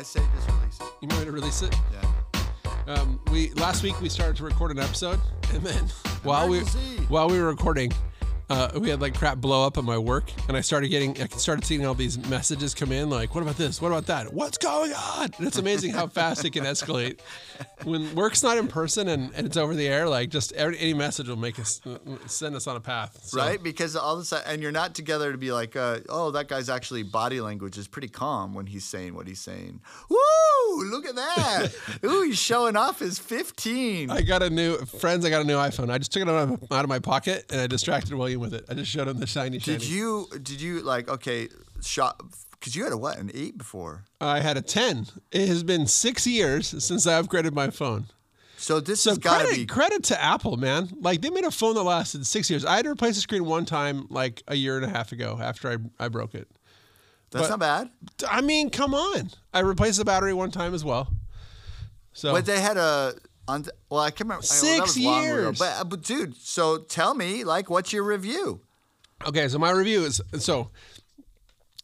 I say just release it. You want me to release it? Yeah. Um, we last week we started to record an episode, and then while we Emergency. while we were recording, uh, we had like crap blow up at my work, and I started getting I started seeing all these messages come in like, "What about this? What about that? What's going on?" And it's amazing how fast it can escalate when work's not in person and, and it's over the air. Like just every, any message will make us send us on a path. So, Right? Because all of a sudden, and you're not together to be like, uh, oh, that guy's actually body language is pretty calm when he's saying what he's saying. Woo! Look at that. Ooh, he's showing off his 15. I got a new friends. I got a new iPhone. I just took it out of, out of my pocket and I distracted William with it. I just showed him the shiny. Did shiny. you, did you like, okay, shot, because you had a what, an eight before? I had a 10. It has been six years since I upgraded my phone. So this So has got to credit, be. credit to Apple, man. Like they made a phone that lasted six years. I had to replace the screen one time, like a year and a half ago, after I, I broke it. That's but- not bad. I mean, come on. I replaced the battery one time as well. So But they had a. On, well, I can't remember. well, Six long ago. years. But, uh, but dude, so tell me, like, what's your review? okay, so my review is so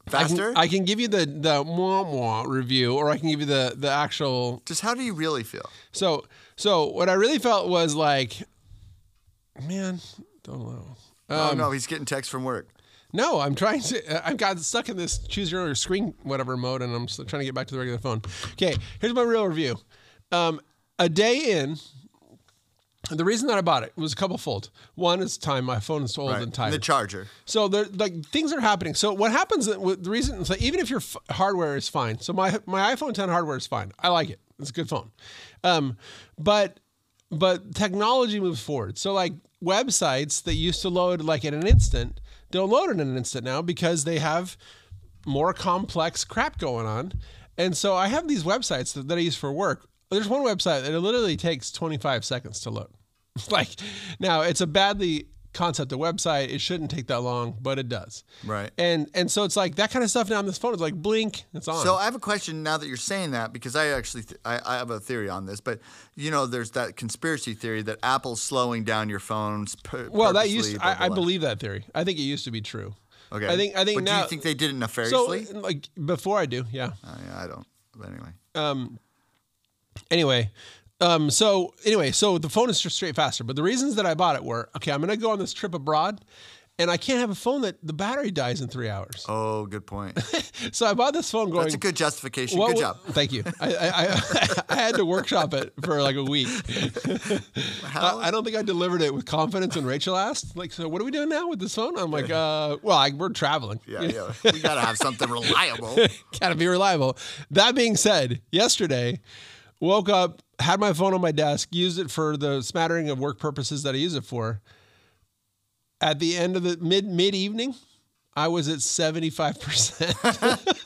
I can, Faster? I can give you the the mwah mwah review, or I can give you the the actual Just how do you really feel? So, so what I really felt was like, man, don't know. oh Um, no, he's getting text from work. No, I'm trying to. I've got stuck in this choose your own screen whatever mode, and I'm still trying to get back to the regular phone. Okay, here's my real review. Um, a day in, the reason that I bought it was a couple fold. One is time. My phone is old Right. and tired. The charger. So there, like things are happening. So what happens? The reason, so even if your f- hardware is fine. So my my iPhone 10 hardware is fine. I like it. It's a good phone. Um, but but technology moves forward. So like websites that used to load like in an instant don't load in an instant now because they have more complex crap going on. And so I have these websites that, that I use for work. There's one website that it literally takes 25 seconds to load. like now it's a badly concept of website. It shouldn't take that long, but it does. Right. And and so it's like that kind of stuff now on this phone is like blink, it's on. So I have a question now that you're saying that because I actually th- I, I have a theory on this, but you know, there's that conspiracy theory that Apple's slowing down your phones. Pur- well, that used blah, I, blah, I believe that theory. I think it used to be true. Okay, I think I think but now do you think they did it nefariously? so like before I do, yeah. Oh, yeah, I don't. But anyway, Um, anyway, um, so anyway, so the phone is just straight faster. But the reasons that I bought it were okay. I'm going to go on this trip abroad, and I can't have a phone that the battery dies in three hours. oh, good point. So I bought this phone going. That's a good justification. Well, good job. Thank you. I, I, I, I had to workshop it for like a week. How? I, I don't think I delivered it with confidence when Rachel asked, like, so what are we doing now with this phone? I'm like, uh, well, I, we're traveling. yeah, yeah. We gotta have something reliable. Gotta be reliable. That being said, yesterday, woke up, had my phone on my desk, used it for the smattering of work purposes that I use it for. At the end of the mid mid evening, I was at 75%.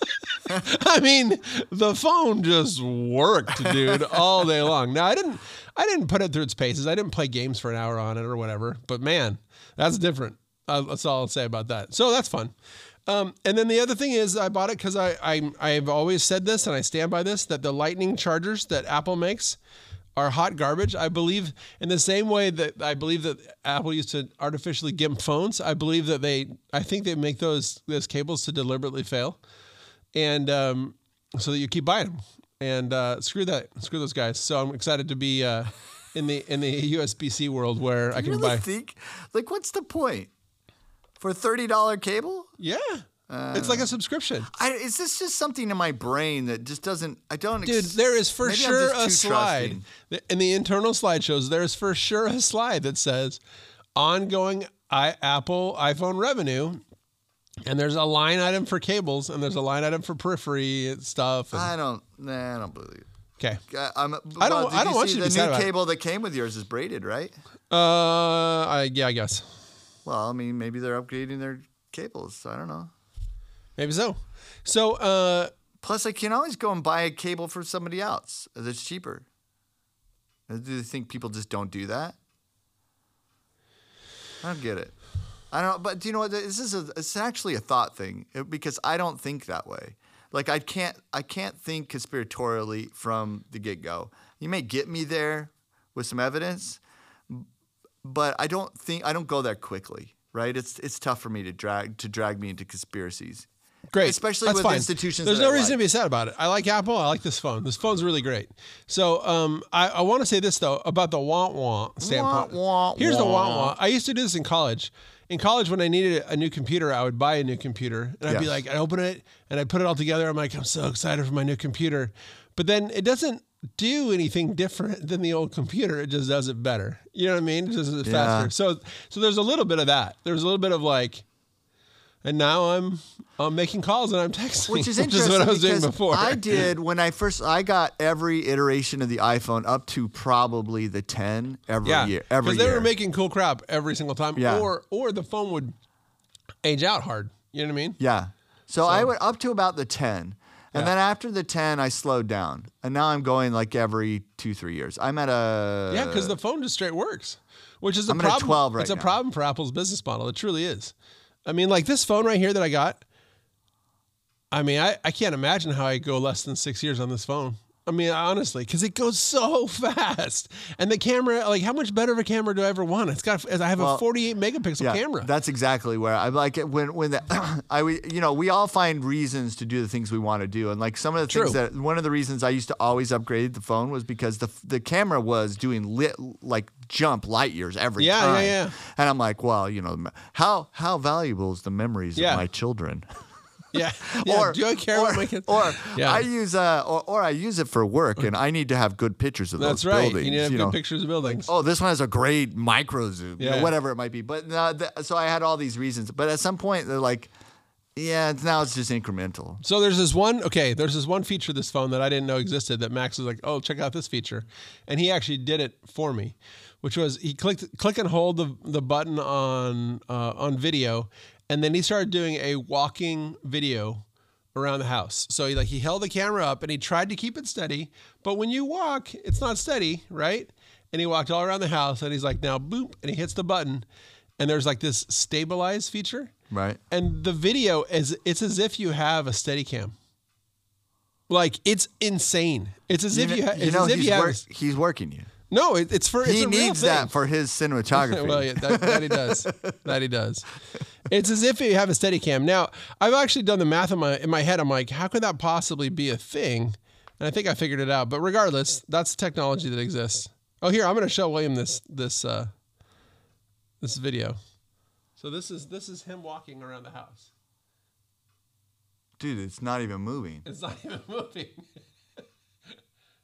I mean, the phone just worked, dude, all day long. Now I didn't I didn't put it through its paces. I didn't play games for an hour on it or whatever. But man, that's different. Uh, that's all I'll say about that. So that's fun. Um, and then the other thing is, I bought it because I, I I've always said this, and I stand by this: that the Lightning chargers that Apple makes are hot garbage. I believe in the same way that I believe that Apple used to artificially gimp phones. I believe that they, I think they make those those cables to deliberately fail, and um, so that you keep buying them. And uh, screw that, screw those guys. So I'm excited to be uh, in the in the USB C world where I can really buy. think? Like, what's the point for thirty dollar cable? Yeah, it's like a subscription. I, is this just something in my brain that just doesn't? I don't. Dude, ex- there is for sure a slide trusting. in the internal slideshows. There is for sure a slide that says ongoing I, Apple iPhone revenue, and there's a line item for cables, and there's a line item for periphery stuff. and- I don't. Nah, I don't believe. it. okay, I, I'm, I don't- I don't want you to the be sad new about it. cable that came with yours is braided, right? uh, I, yeah, I guess Well, I mean, maybe they're upgrading their cables. I don't know. maybe so. So, uh, Plus, I can always go and buy a cable for somebody else that's cheaper. Uh, Do you think people just don't do that? I don't get it. I don't. But do you know what? This is a. It's actually a thought thing uh, because I don't think that way. Like I can't. I can't think conspiratorially from the get go. You may get me there with some evidence, but I don't think I don't go there quickly. Right? It's it's tough for me to drag to drag me into conspiracies. Great. Especially That's with fine. institutions There's that no I reason like. to be sad about it. I like Apple. I like this phone. This phone's really great. So um, I, I want to say this though about the want want standpoint. wah, Here's the want want. I used to do this in college. In college, when I needed a new computer, I would buy a new computer, and I'd be like, I open it and I put it all together. I'm like, I'm so excited for my new computer, but then it doesn't do anything different than the old computer. It just does it better. You know what I mean? It just does it Yeah. faster. So, so there's a little bit of that. There's a little bit of like, and now I'm I'm making calls and I'm texting, Which is interesting what I was doing before. I did when I first I got every iteration of the iPhone up to probably the 10 every yeah, year. Every because they were making cool crap every single time, Yeah. or or the phone would age out hard. You know what I mean? Yeah. So, I went up to about the 10. And then after the 10, I slowed down. And now I'm going like every two, three years. I'm at a. Yeah, because the phone just straight works, which is a I'm at problem. 12 right it's a problem for Apple's business model. It truly is. I mean, like this phone right here that I got. I mean, I, I can't imagine how I go less than six years on this phone. I mean, honestly, because it goes so fast, and the camera, like, how much better of a camera do I ever want? It's got, I have a 48 megapixel Yeah, camera. That's exactly where I like it when when the, I you know we all find reasons to do the things we want to do and like some of the things that one of the reasons I used to always upgrade the phone was because the the camera was doing lit like jump light years every Yeah, yeah, time. yeah. And I'm like, well, you know, how how valuable is the memories Yeah. of my children? yeah. yeah. do I care or, about my kids? Or Yeah. I use uh or, or I use it for work and I need to have good pictures of That's those right. buildings. You need to have good know. pictures of buildings. Oh, this one has a great micro zoom, you know, Yeah. whatever it might be. But no, th- so I had all these reasons. But at some point, they're like, yeah, now it's just incremental. So there's this one, okay, there's this one feature of this phone that I didn't know existed that Max was like, oh, check out this feature. And he actually did it for me, which was he clicked, click and hold the, the button on, uh, on video. And then he started doing a walking video around the house. So he like, he held the camera up and he tried to keep it steady. But when you walk, it's not steady, right? And he walked all around the house and he's like, now boop, and he hits the button. And there's like this stabilize feature Right. and the video is it's as if you have a steady cam like it's insane it's as if you, ha- you know, as if he's, you have work, he's working you. No it, it's for it's He needs that for his cinematography. well yeah, that, that he does. That he does. It's as if you have a steady cam. Now i've actually done the math in my in my head. I'm like how could that possibly be a thing? And i think i figured it out. But regardless that's the technology that exists. Oh here i'm going to show william this this uh this video. So this is this is him walking around the house. Dude, it's not even moving. it's not even moving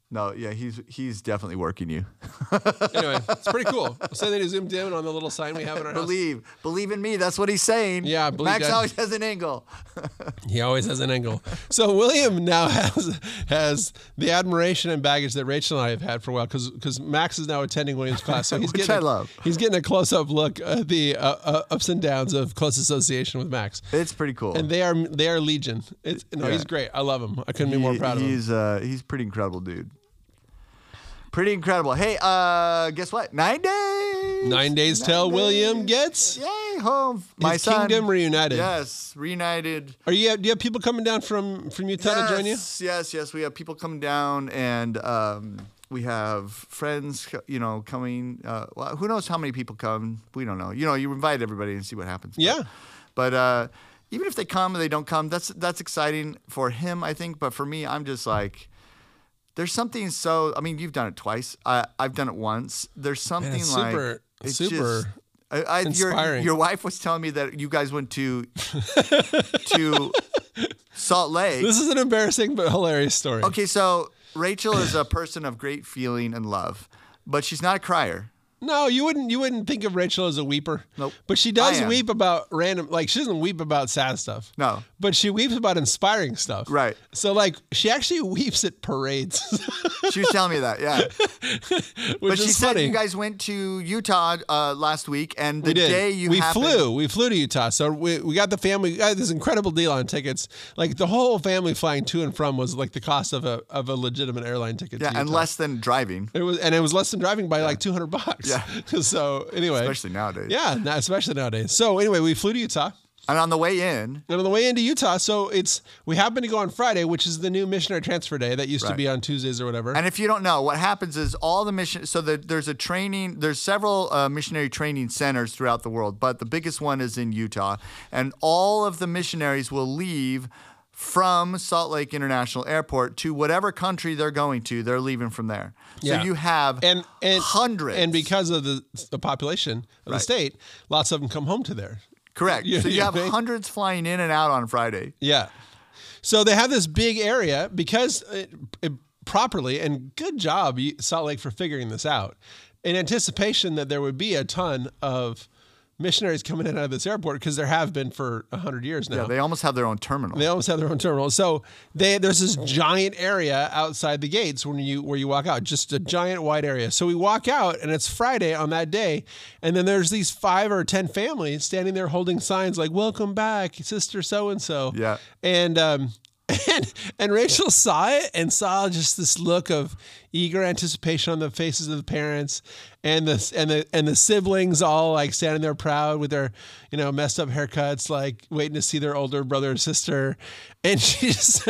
No, yeah, he's he's definitely working you. anyway, it's pretty cool. So then he zoomed in on the little sign we have in our house. Believe, believe in me. That's what he's saying. Yeah, believe Max that. always has an angle. He always has an angle. So William now has has the admiration and baggage that Rachel and I have had for a while because because Max is now attending William's class. So he's Which getting I a- love. He's getting a close up look at the uh, uh, ups and downs of close association with Max. It's pretty cool. And they are they are legion. It's, no, Yeah. he's great. I love him. I couldn't be more proud of him. he's uh he's pretty incredible, dude. Pretty incredible. Hey, uh, guess what? Nine days. Nine days till William gets Yay, home. My his son. kingdom reunited. Yes, reunited. Are you? Do you have people coming down from from Utah to join you? Yes, yes, yes. We have people coming down, and um, we have friends, you know, coming. Uh, well, who knows how many people come? We don't know. You know, you invite everybody and see what happens. Yeah. But uh, even if they come or they don't come, that's that's exciting for him, I think. But for me, I'm just like. There's something so. I mean, you've done it twice. I, I've done it once. There's something like super- it's super just- I, I, your, inspiring. your wife was telling me that you guys went to to Salt Lake. This is an embarrassing but hilarious story. Okay, so Rachel is a person of great feeling and love, but she's not a crier. No, you wouldn't. You wouldn't think of Rachel as a weeper. Nope. But she does weep about random. Like she doesn't weep about sad stuff. No. But she weeps about inspiring stuff. Right. So like she actually weeps at parades, She was telling me that, yeah. which But is she said funny. you guys went to Utah uh, last week, and the we day you we happened- flew. We flew to Utah. So we, we got the family. We got this incredible deal on tickets. Like the whole family flying to and from was like the cost of a of a legitimate airline ticket. yeah, and less than driving, It was, and it was less than driving by like two hundred bucks. Yeah. so anyway, especially nowadays. Yeah, especially nowadays. So anyway, we flew to Utah, And on the way in, And on the way into Utah, so it's we happen to go on Friday, which is the new missionary transfer day that used to be on Tuesdays or whatever. and if you don't know, what happens is all the mission. So the, there's a training. There's several uh, missionary training centers throughout the world, but the biggest one is in Utah, and all of the missionaries will leave from Salt Lake International Airport to whatever country they're going to. They're leaving from there. So Yeah. you have and and hundreds. and because of the the population of the state, lots of them come home to there. correct. You- so you you have think? hundreds flying in and out on Friday. Yeah. So they have this big area because it, it properly and good job Salt Lake for figuring this out in anticipation that there would be a ton of missionaries coming in out of this airport because there have been for a hundred years now. Yeah, they almost have their own terminal. They almost have their own terminal. So they there's this giant area outside the gates when you where you walk out, just a giant wide area. So we walk out and it's Friday on that day, and then there's these five or ten families standing there holding signs like "Welcome back, Sister So and So." Yeah. and um. And, and Rachel saw it and saw just this look of eager anticipation on the faces of the parents and the and the and the siblings all like standing there proud with their you know messed up haircuts like waiting to see their older brother or sister. And she just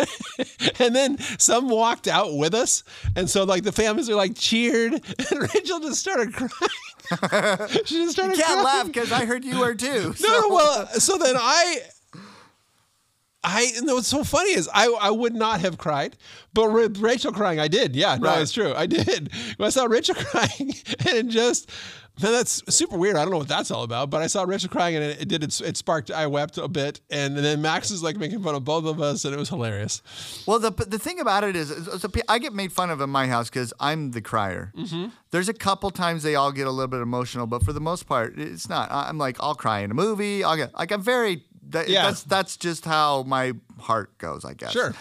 and then some walked out with us. And so like the families are like cheered. And Rachel just started crying. She just started Can't crying. laugh because I heard you were too. no, no, well, so then I, I, and what's so funny is I, I would not have cried, but with Rachel crying, I did. Yeah, no, Right. it's true. I did. I saw Rachel crying and just, man, that's super weird. I don't know what that's all about, but I saw Rachel crying and it, it did, it, it sparked, I wept a bit. And then Max is like making fun of both of us and it was hilarious. Well, the the thing about it is, is- so pe- I get made fun of in my house because I'm the crier. Mm-hmm. There's a couple times they all get a little bit emotional, but for the most part, it's not. I'm like, I'll cry in a movie. I'll get like I'm very. That, Yeah. That's that's just how my heart goes, I guess. Sure.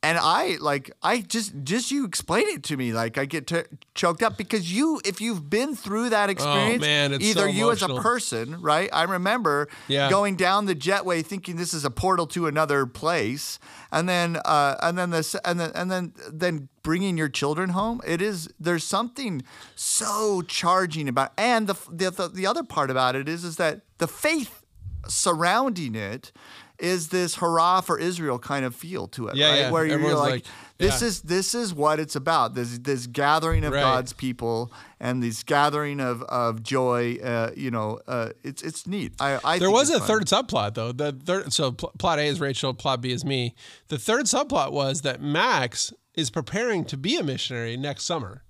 And I like I just just you explain it to me like I get t- choked up because you if you've been through that experience Oh, man, either so you as a person right I remember Yeah. going down the jetway thinking this is a portal to another place and then uh, and then this and then and then then bringing your children home it is there's something so charging about and the the, the other part about it is is that the faith surrounding it is this hurrah for Israel kind of feel to it Yeah, right yeah. where you're like, like, this yeah. is this is what it's about this this gathering of Right. God's people and this gathering of of joy uh, you know uh, it's it's neat I, I There was a fun. third subplot though. The third, so pl- plot A is Rachel, plot B is me. The third subplot was that Max is preparing to be a missionary next summer.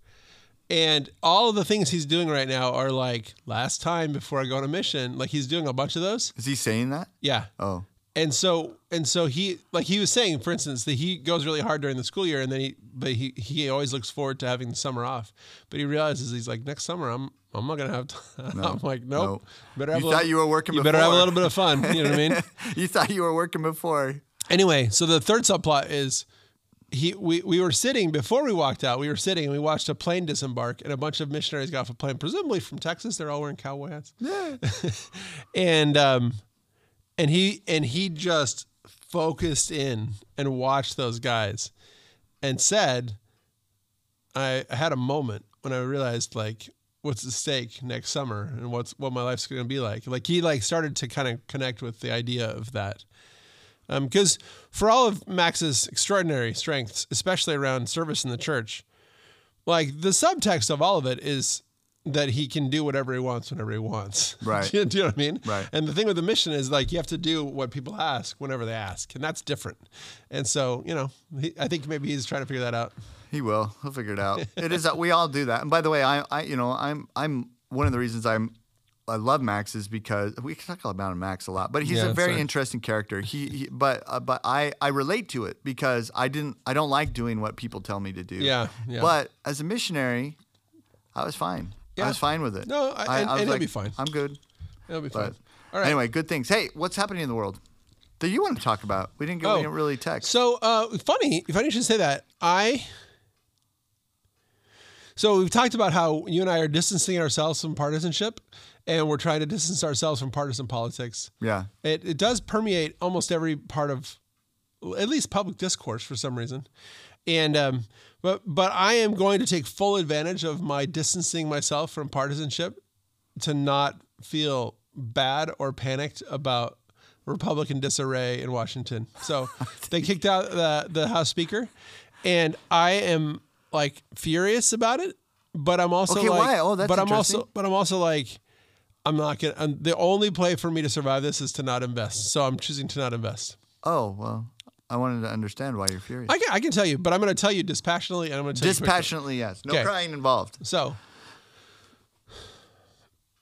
And all of the things he's doing right now are like last time before I go on a mission. Like he's doing a bunch of those. is he saying that Yeah. oh And so and so he like he was saying, for instance, that he goes really hard during the school year, and then he but he he always looks forward to having the summer off. But he realizes he's like next summer I'm I'm not gonna have. Time. I'm like nope. no. Better have You a thought little- you were working You better have a little bit of fun. You know what I mean? you thought you were working before Anyway, so the third subplot is he we, we were sitting before we walked out, we were sitting and we watched a plane disembark and a bunch of missionaries got off a plane, presumably from Texas. They're all wearing cowboy hats. yeah And um and he and he just focused in and watched those guys and said I, I had a moment when I realized like what's the stake next summer and what's what my life's going to be like. Like he like started to kind of connect with the idea of that. Um, because for all of Max's extraordinary strengths, especially around service in the church, like the subtext of all of it is that he can do whatever he wants whenever he wants. Right. do, you, do you know what I mean? Right. And the thing with the mission is like you have to do what people ask whenever they ask, and that's different. And so you know, he, I think maybe he's trying to figure that out. He will. He'll figure it out. It is that we all do that. And by the way, I, I, you know, I'm, I'm one of the reasons I'm, I love Max is because we can talk about Max a lot, but he's Yeah, a very right. interesting character. He, he but, uh, but I, I relate to it because I didn't, I don't like doing what people tell me to do. Yeah, yeah. But as a missionary, I was fine. Yeah. I was fine with it. No, I- and- was and he'll be fine. I'm good. It'll be fine. All right. anyway, good things. Hey, what's happening in the world that you want to talk about? We didn't go. Oh. We didn't really text. So uh, funny, funny you should say that. I. So we've talked about how you and I are distancing ourselves from partisanship, and we're trying to distance ourselves from partisan politics. yeah. It, it does permeate almost every part of, at least public discourse for some reason, and um, but but I am going to take full advantage of my distancing myself from partisanship to not feel bad or panicked about Republican disarray in Washington. So they kicked out the the House Speaker, and I am like furious about it. But I'm also Okay, like, why? Oh, that's but I'm also, but I'm also like, I'm not gonna. I'm, the only play for me to survive this is to not invest. So I'm choosing to not invest. Oh well, I wanted to understand why you're furious. I can, I can tell you, but I'm going to tell you dispassionately, and I'm going to tell you. Dispassionately, yes. No Okay. crying involved. So,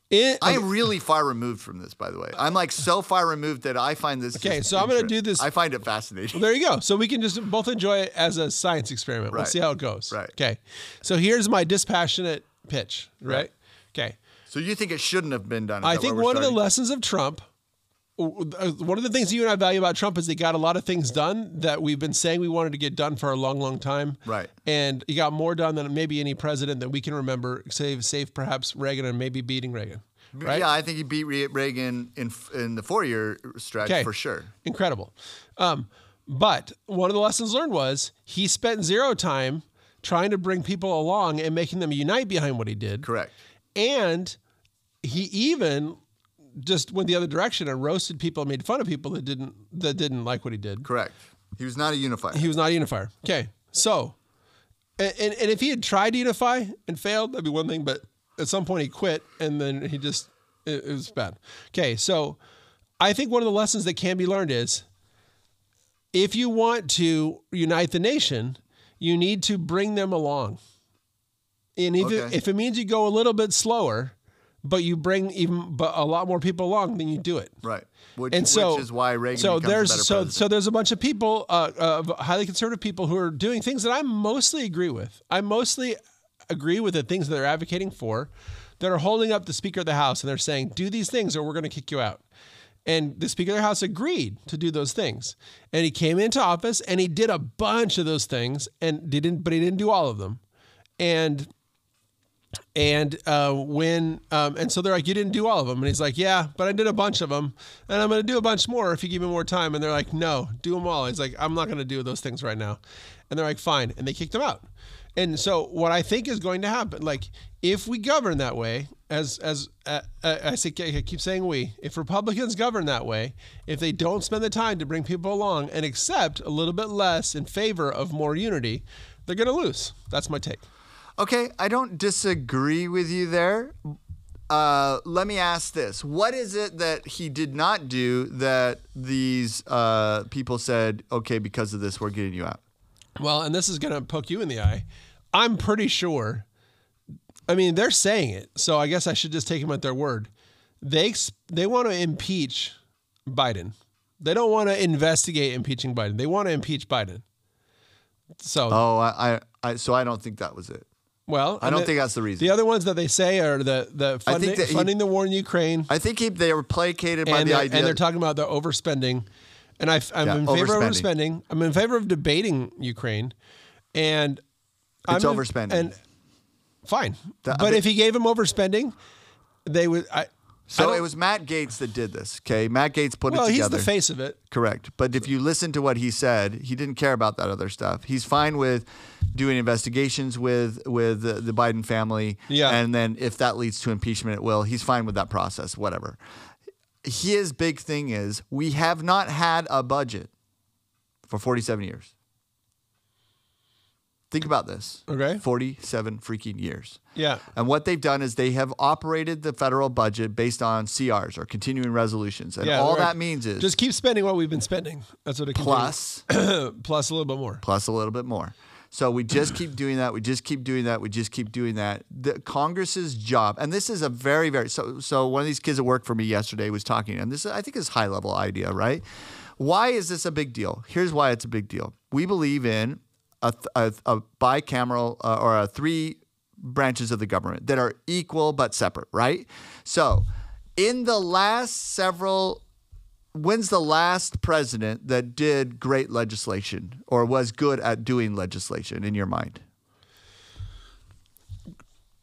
it, I am really far removed from this, by the way. I'm like so far removed that I find this. Okay, just so I'm gonna do this- I find it fascinating. There you go. So we can just both enjoy it as a science experiment. We'll Right. see how it goes. Right. Okay. So here's my dispassionate pitch. Right. Okay. So you think it shouldn't have been done? Is I think one of the lessons of Trump, uh, one of the things you and I value about Trump is he got a lot of things done that we've been saying we wanted to get done for a long, long time. Right. And he got more done than maybe any president that we can remember, save, save perhaps Reagan and maybe beating Reagan. Right. Yeah, I think he beat Reagan in in the four year stretch Okay. for sure. incredible. Um, but one of the lessons learned was he spent zero time trying to bring people along and making them unite behind what he did. Correct. And he even just went the other direction and roasted people and made fun of people that didn't that didn't like what he did. Correct. He was not a unifier. He was not a unifier. Okay, so and, and and if he had tried to unify and failed, that'd be one thing. But at some point, he quit, and then he just it, it was bad. Okay, so I think one of the lessons that can be learned is if you want to unite the nation, you need to bring them along. And if it, if it means you go a little bit slower, but you bring even but a lot more people along, than you do it right. Which, and so which is why Reagan So there's so president. so there's a bunch of people, uh, uh, highly conservative people, who are doing things that I mostly agree with. I mostly agree with the things that they're advocating for, that are holding up the Speaker of the House and they're saying, "Do these things, or we're going to kick you out." And the Speaker of the House agreed to do those things, and he came into office and he did a bunch of those things, and didn't, but he didn't do all of them, and and uh, when um, and so they're like, you didn't do all of them, and he's like, yeah, but I did a bunch of them, and I'm going to do a bunch more if you give me more time. And they're like, no, do them all. He's like, I'm not going to do those things right now, and they're like, fine, and they kicked him out. And so what I think is going to happen, like if we govern that way, as as uh, uh, I say, I keep saying we, if Republicans govern that way, if they don't spend the time to bring people along and accept a little bit less in favor of more unity, they're going to lose. That's my take. Okay, I don't disagree with you there. Uh, let me ask this: What is it that he did not do that these uh, people said, "Okay, because of this, we're getting you out"? Well, and this is going to poke you in the eye. I'm pretty sure. I mean, they're saying it, so I guess I should just take them at their word. They they want to impeach Biden. They don't want to investigate impeaching Biden. They want to impeach Biden. So, Oh, I, I, I so I don't think that was it. Well, I don't the- think that's the reason. The other ones that they say are the the I funding, that he- funding the war in Ukraine, I think he, they were placated by the idea. and they're talking about the overspending. And I, I'm Yeah, in favor of overspending. I'm in favor of debating Ukraine, and It's I'm in- overspending. And fine, That- but but- if he gave him overspending, they would. I, I so it was Matt Gaetz that did this. Okay, Matt Gaetz put well, it together. Well, he's the face of it. Correct. But if you listen to what he said, he didn't care about that other stuff. He's fine with doing investigations with with the, the Biden family. Yeah. And then if that leads to impeachment, it will. He's fine with that process. Whatever. His big thing is we have not had a budget for 47 years. Think about this. Okay. 47 freaking years. Yeah, And what they've done is they have operated the federal budget based on CRs or continuing resolutions. And yeah. all that means is just keep spending what we've been spending. That's what it plus plus a little bit more. plus a little bit more. So we just keep doing that. We just keep doing that. We just keep doing that. The Congress's job, and this is a very, very so. So one of these kids that worked for me yesterday was talking, and this I think is high level idea, right? Why is this a big deal? Here's why it's a big deal. We believe in a, a, a bicameral uh, or a three branches of the government that are equal but separate, right? So in the last several when's the last president that did great legislation or was good at doing legislation in your mind?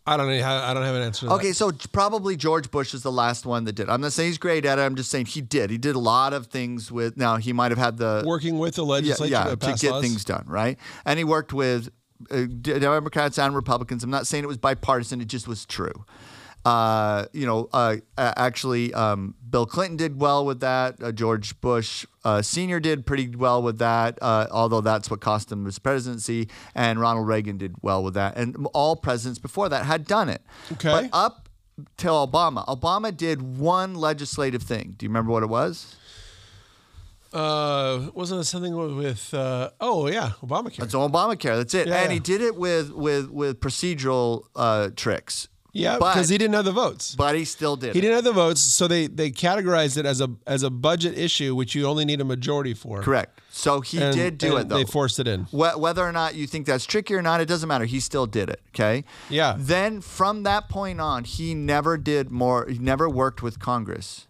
I don't know. I don't have an answer. To that. Okay, so probably George Bush is the last one that did. I'm not saying he's great at it. I'm just saying he did. He did a lot of things with. Now he might have had the working with the legislature yeah, to to get laws. things done, right? And he worked with uh, Democrats and Republicans. I'm not saying it was bipartisan. It just was true. Uh, you know, uh, actually, um, Bill Clinton did well with that. Uh, George Bush uh, Senior did pretty well with that, uh, although that's what cost him his presidency. And Ronald Reagan did well with that. And all presidents before that had done it. Okay. But up till Obama, Obama did one legislative thing. Do you remember what it was? Uh, wasn't it something with? Uh, oh yeah, Obamacare. It's Obamacare. That's it. Yeah, and yeah. he did it with with with procedural uh, tricks. Yeah, because he didn't have the votes. But he still did. He it. didn't have the votes, so they they categorized it as a as a budget issue, which you only need a majority for. Correct. So he And- did do it though. They forced it in. Wh- Whether or not you think that's tricky or not, it doesn't matter. He still did it. Okay. Yeah. Then from that point on, he never did more. He never worked with Congress,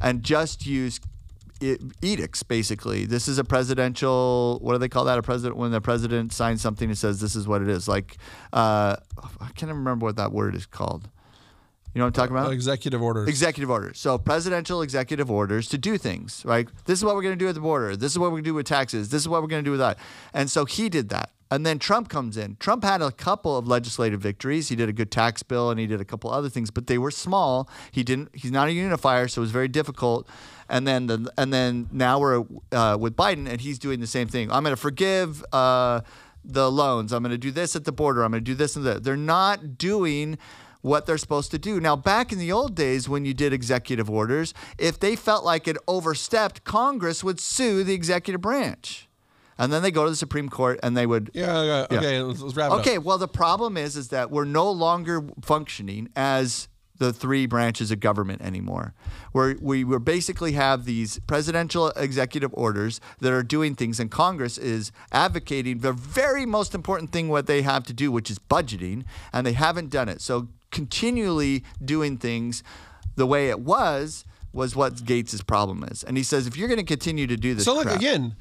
and just used edicts. Basically, this is a presidential. What do they call that? A president when the president signs something and says this is what it is. Like, uh, I can't remember what that word is called. You know what I'm talking about? Executive orders. Executive orders. So presidential executive orders to do things, right? This is what we're going to do at the border. This is what we're going to do with taxes. This is what we're going to do with that. And so he did that. And then Trump comes in. Trump had a couple of legislative victories. He did a good tax bill and he did a couple other things, but they were small. He didn't. He's not a unifier, so it was very difficult. And then the, and then now we're uh, with Biden, and he's doing the same thing. I'm going to forgive. Uh, the loans. I'm going to do this at the border. I'm going to do this and that. They're not doing what they're supposed to do. Now, back in the old days when you did executive orders, if they felt like it overstepped, Congress would sue the executive branch. And then they go to the Supreme Court and they would Yeah. yeah, Yeah. Okay. Let's, let's wrap it Okay, up. well, the problem is, is that we're no longer functioning as the three branches of government anymore. Where we we basically have these presidential executive orders that are doing things, and Congress is advocating the very most important thing what they have to do, which is budgeting, and they haven't done it. So continually doing things the way it was was what Gaetz's problem is, and he says if you're going to continue to do this, So look crap- again,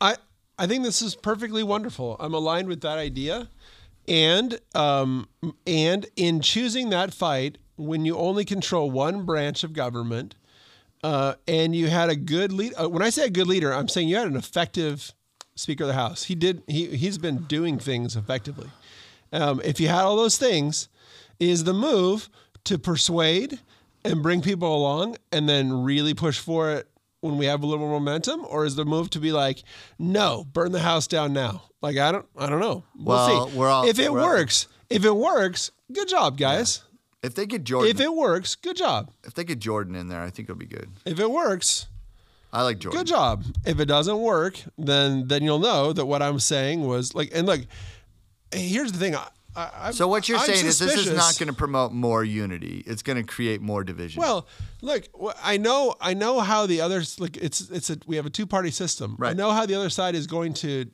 I I think this is perfectly wonderful. I'm aligned with that idea, and um and in choosing that fight, when you only control one branch of government, uh, and you had a good lead. Uh, when I say a good leader, I'm saying you had an effective Speaker of the House. He did. He he's been doing things effectively. Um, if you had all those things, is the move to persuade and bring people along, and then really push for it when we have a little momentum, or is the move to be like, no, burn the house down now? Like I don't, I don't know. We'll, Well, see. we're all- if it we're all- works, if it works, good job, guys. If they get Jordan, If it works, good job. if they get Jordan in there, I think it'll be good. If it works, I like Jordan. good job. If it doesn't work, then then you'll know that what I'm saying was like. And look, here's the thing. I, I, So what you're I'm saying is this is not going to promote more unity. It's going to create more division. Well, look, I know, I know how the others like. It's it's a we have a two party system. I know how the other side is going to.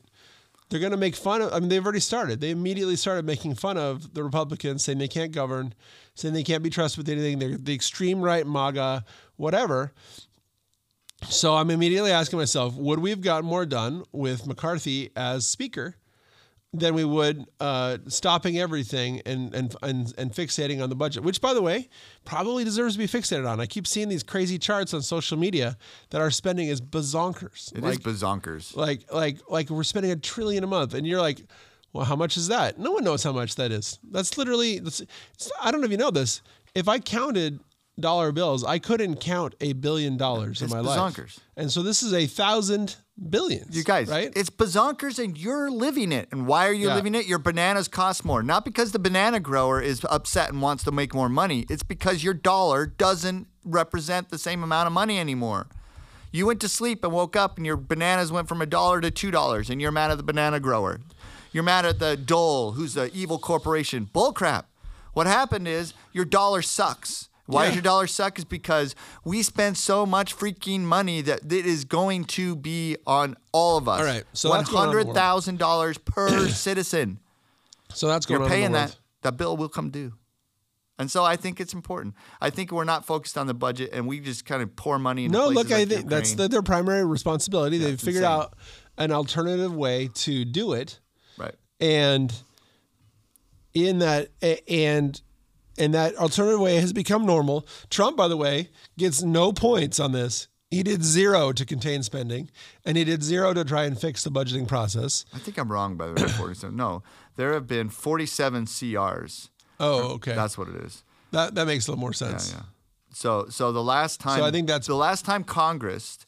They're going to make fun of. I mean, they've already started. They immediately started making fun of the Republicans, saying they can't govern, saying they can't be trusted with anything. They're the extreme right, MAGA, whatever. So I'm immediately asking myself, would we have gotten more done with McCarthy as Speaker than we would uh, stopping everything and, and and and fixating on the budget? Which, by the way, probably deserves to be fixated on. I keep seeing these crazy charts on social media that our spending is bazonkers. It is like, bazonkers. like like like we're spending a trillion a month, and you're like, well, how much is that? No one knows how much that is. That's literally. That's, I don't know if you know this. If I counted dollar bills, I couldn't count a billion dollars in my life. bazonkers. And so this is a thousand billions. You guys, right? it's bazonkers and you're living it. And why are you Yeah. living it? Your bananas cost more. Not because the banana grower is upset and wants to make more money. It's because your dollar doesn't represent the same amount of money anymore. You went to sleep and woke up and your bananas went from a dollar to two dollars and you're mad at the banana grower. You're mad at the Dole, who's the evil corporation. Bullcrap. What happened is your dollar sucks. Why Yeah. does your dollar suck? Is because we spend so much freaking money that it is going to be on all of us. All right, so one that's going on in the hundred thousand dollars per citizen. so that's going You're paying that. That bill will come due. And so I think it's important. I think we're not focused on the budget, and we just kind of pour money into No, look, I like think that's the, their primary responsibility. They've figured insane. out an alternative way to do it. And in that and and that alternative way has become normal. Trump, by the way, gets no points on this. He did zero to contain spending, and he did zero to try and fix the budgeting process. I think I'm wrong by the way. 47. No, there have been 47 CRs. Oh, okay. That's what it is. That that makes a little more sense. Yeah. yeah. So so the last time So I think that's- the last time Congress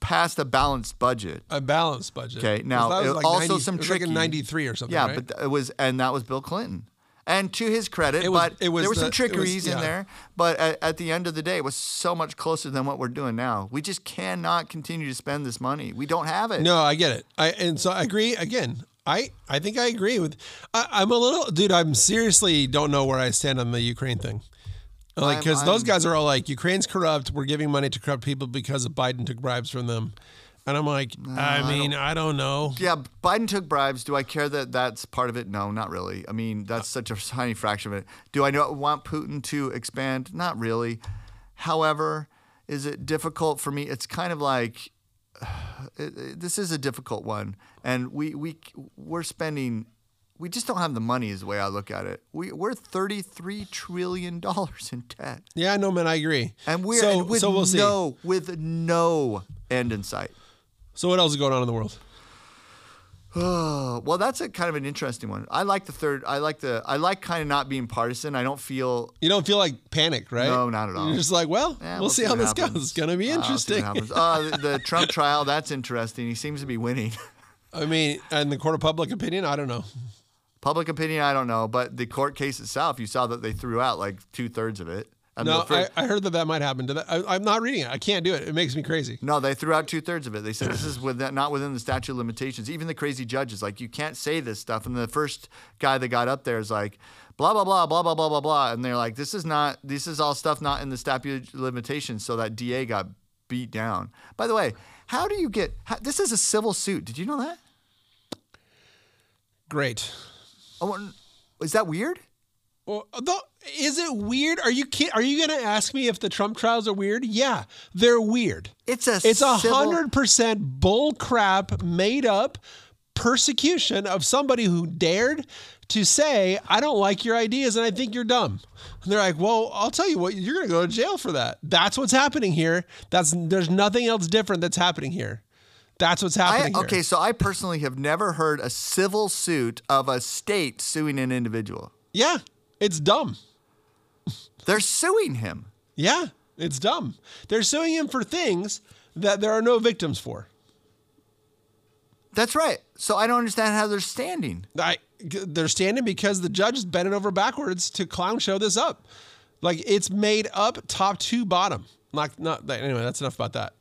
passed a balanced budget. A balanced budget. Okay, now, it- like also 90 some like tricky- in '93 or something. Yeah, right? but it was and that was Bill Clinton. And to his credit, It was- but it was there were the- some it was- trickeries in there. But at, at the end of the day, it was so much closer than what we're doing now. We just cannot continue to spend this money. We don't have it. No, I get it. I and so I agree again. I I think I agree with. I, I'm a little dude. I'm seriously don't know where I stand on the Ukraine thing. Like because those guys are all like Ukraine's corrupt. We're giving money to corrupt people because Biden took bribes from them, and I'm like, I mean, I don't know. Yeah, Biden took bribes. Do I care that that's part of it? No, not really. I mean, that's such a tiny fraction of it. Do I know, want Putin to expand? Not really. However, is it difficult for me? It's kind of like it, it- this is a difficult one, and we we we're spending. We just don't have the money, is the way I look at it. We we're thirty three trillion dollars in debt, Yeah, no, man, I agree. and we're so, and with so we'll see. no with no end in sight. So what else is going on in the world? Oh, well, that's a kind of an interesting one. I like the third. I like the. I like kind of not being partisan. I don't feel. You don't feel like panic, right? No, not at all. You're just like, well, eh, we'll, see, how this happens. goes. It's gonna be Uh, see interesting. Uh, the, the Trump trial. That's interesting. He seems to be winning. I mean, and the court of public opinion, I don't know. Public opinion, I don't know, but the court case itself, you saw that they threw out like two thirds of it. And No, I, I heard that that might happen. To that, I, I'm not reading it. I can't do it. It makes me crazy. No, they threw out two thirds of it. They said this is within, not within the statute of limitations. Even the crazy judges, like, you can't say this stuff. And the first guy that got up there is like, blah, blah, blah, blah, blah, blah, blah, blah. And they're like, this is not, this is all stuff not in the statute of limitations. So that DA got beat down. By the way, how do you get, how, this is a civil suit. Did you know that? Great. Oh, is that weird? Well, is it weird? Are you kid- Are you going to ask me if the Trump trials are weird? Yeah, they're weird. It's a It's a hundred percent bull crap, made up persecution of somebody who dared to say, "I don't like your ideas and I think you're dumb." And they're like, "Well, I'll tell you what, you're going to go to jail for that." That's what's happening here. That's there's nothing else different that's happening here. That's what's I, happening. here. okay, so I personally have never heard a civil suit of a state suing an individual. Yeah, it's dumb. They're suing him. Yeah, it's dumb. They're suing him for things that there are no victims for. That's right. So I don't understand how they're standing. I, they're standing because the judge is bending over backwards to clown show this up. Like it's made up top to bottom. Not not that, anyway. That's enough about that.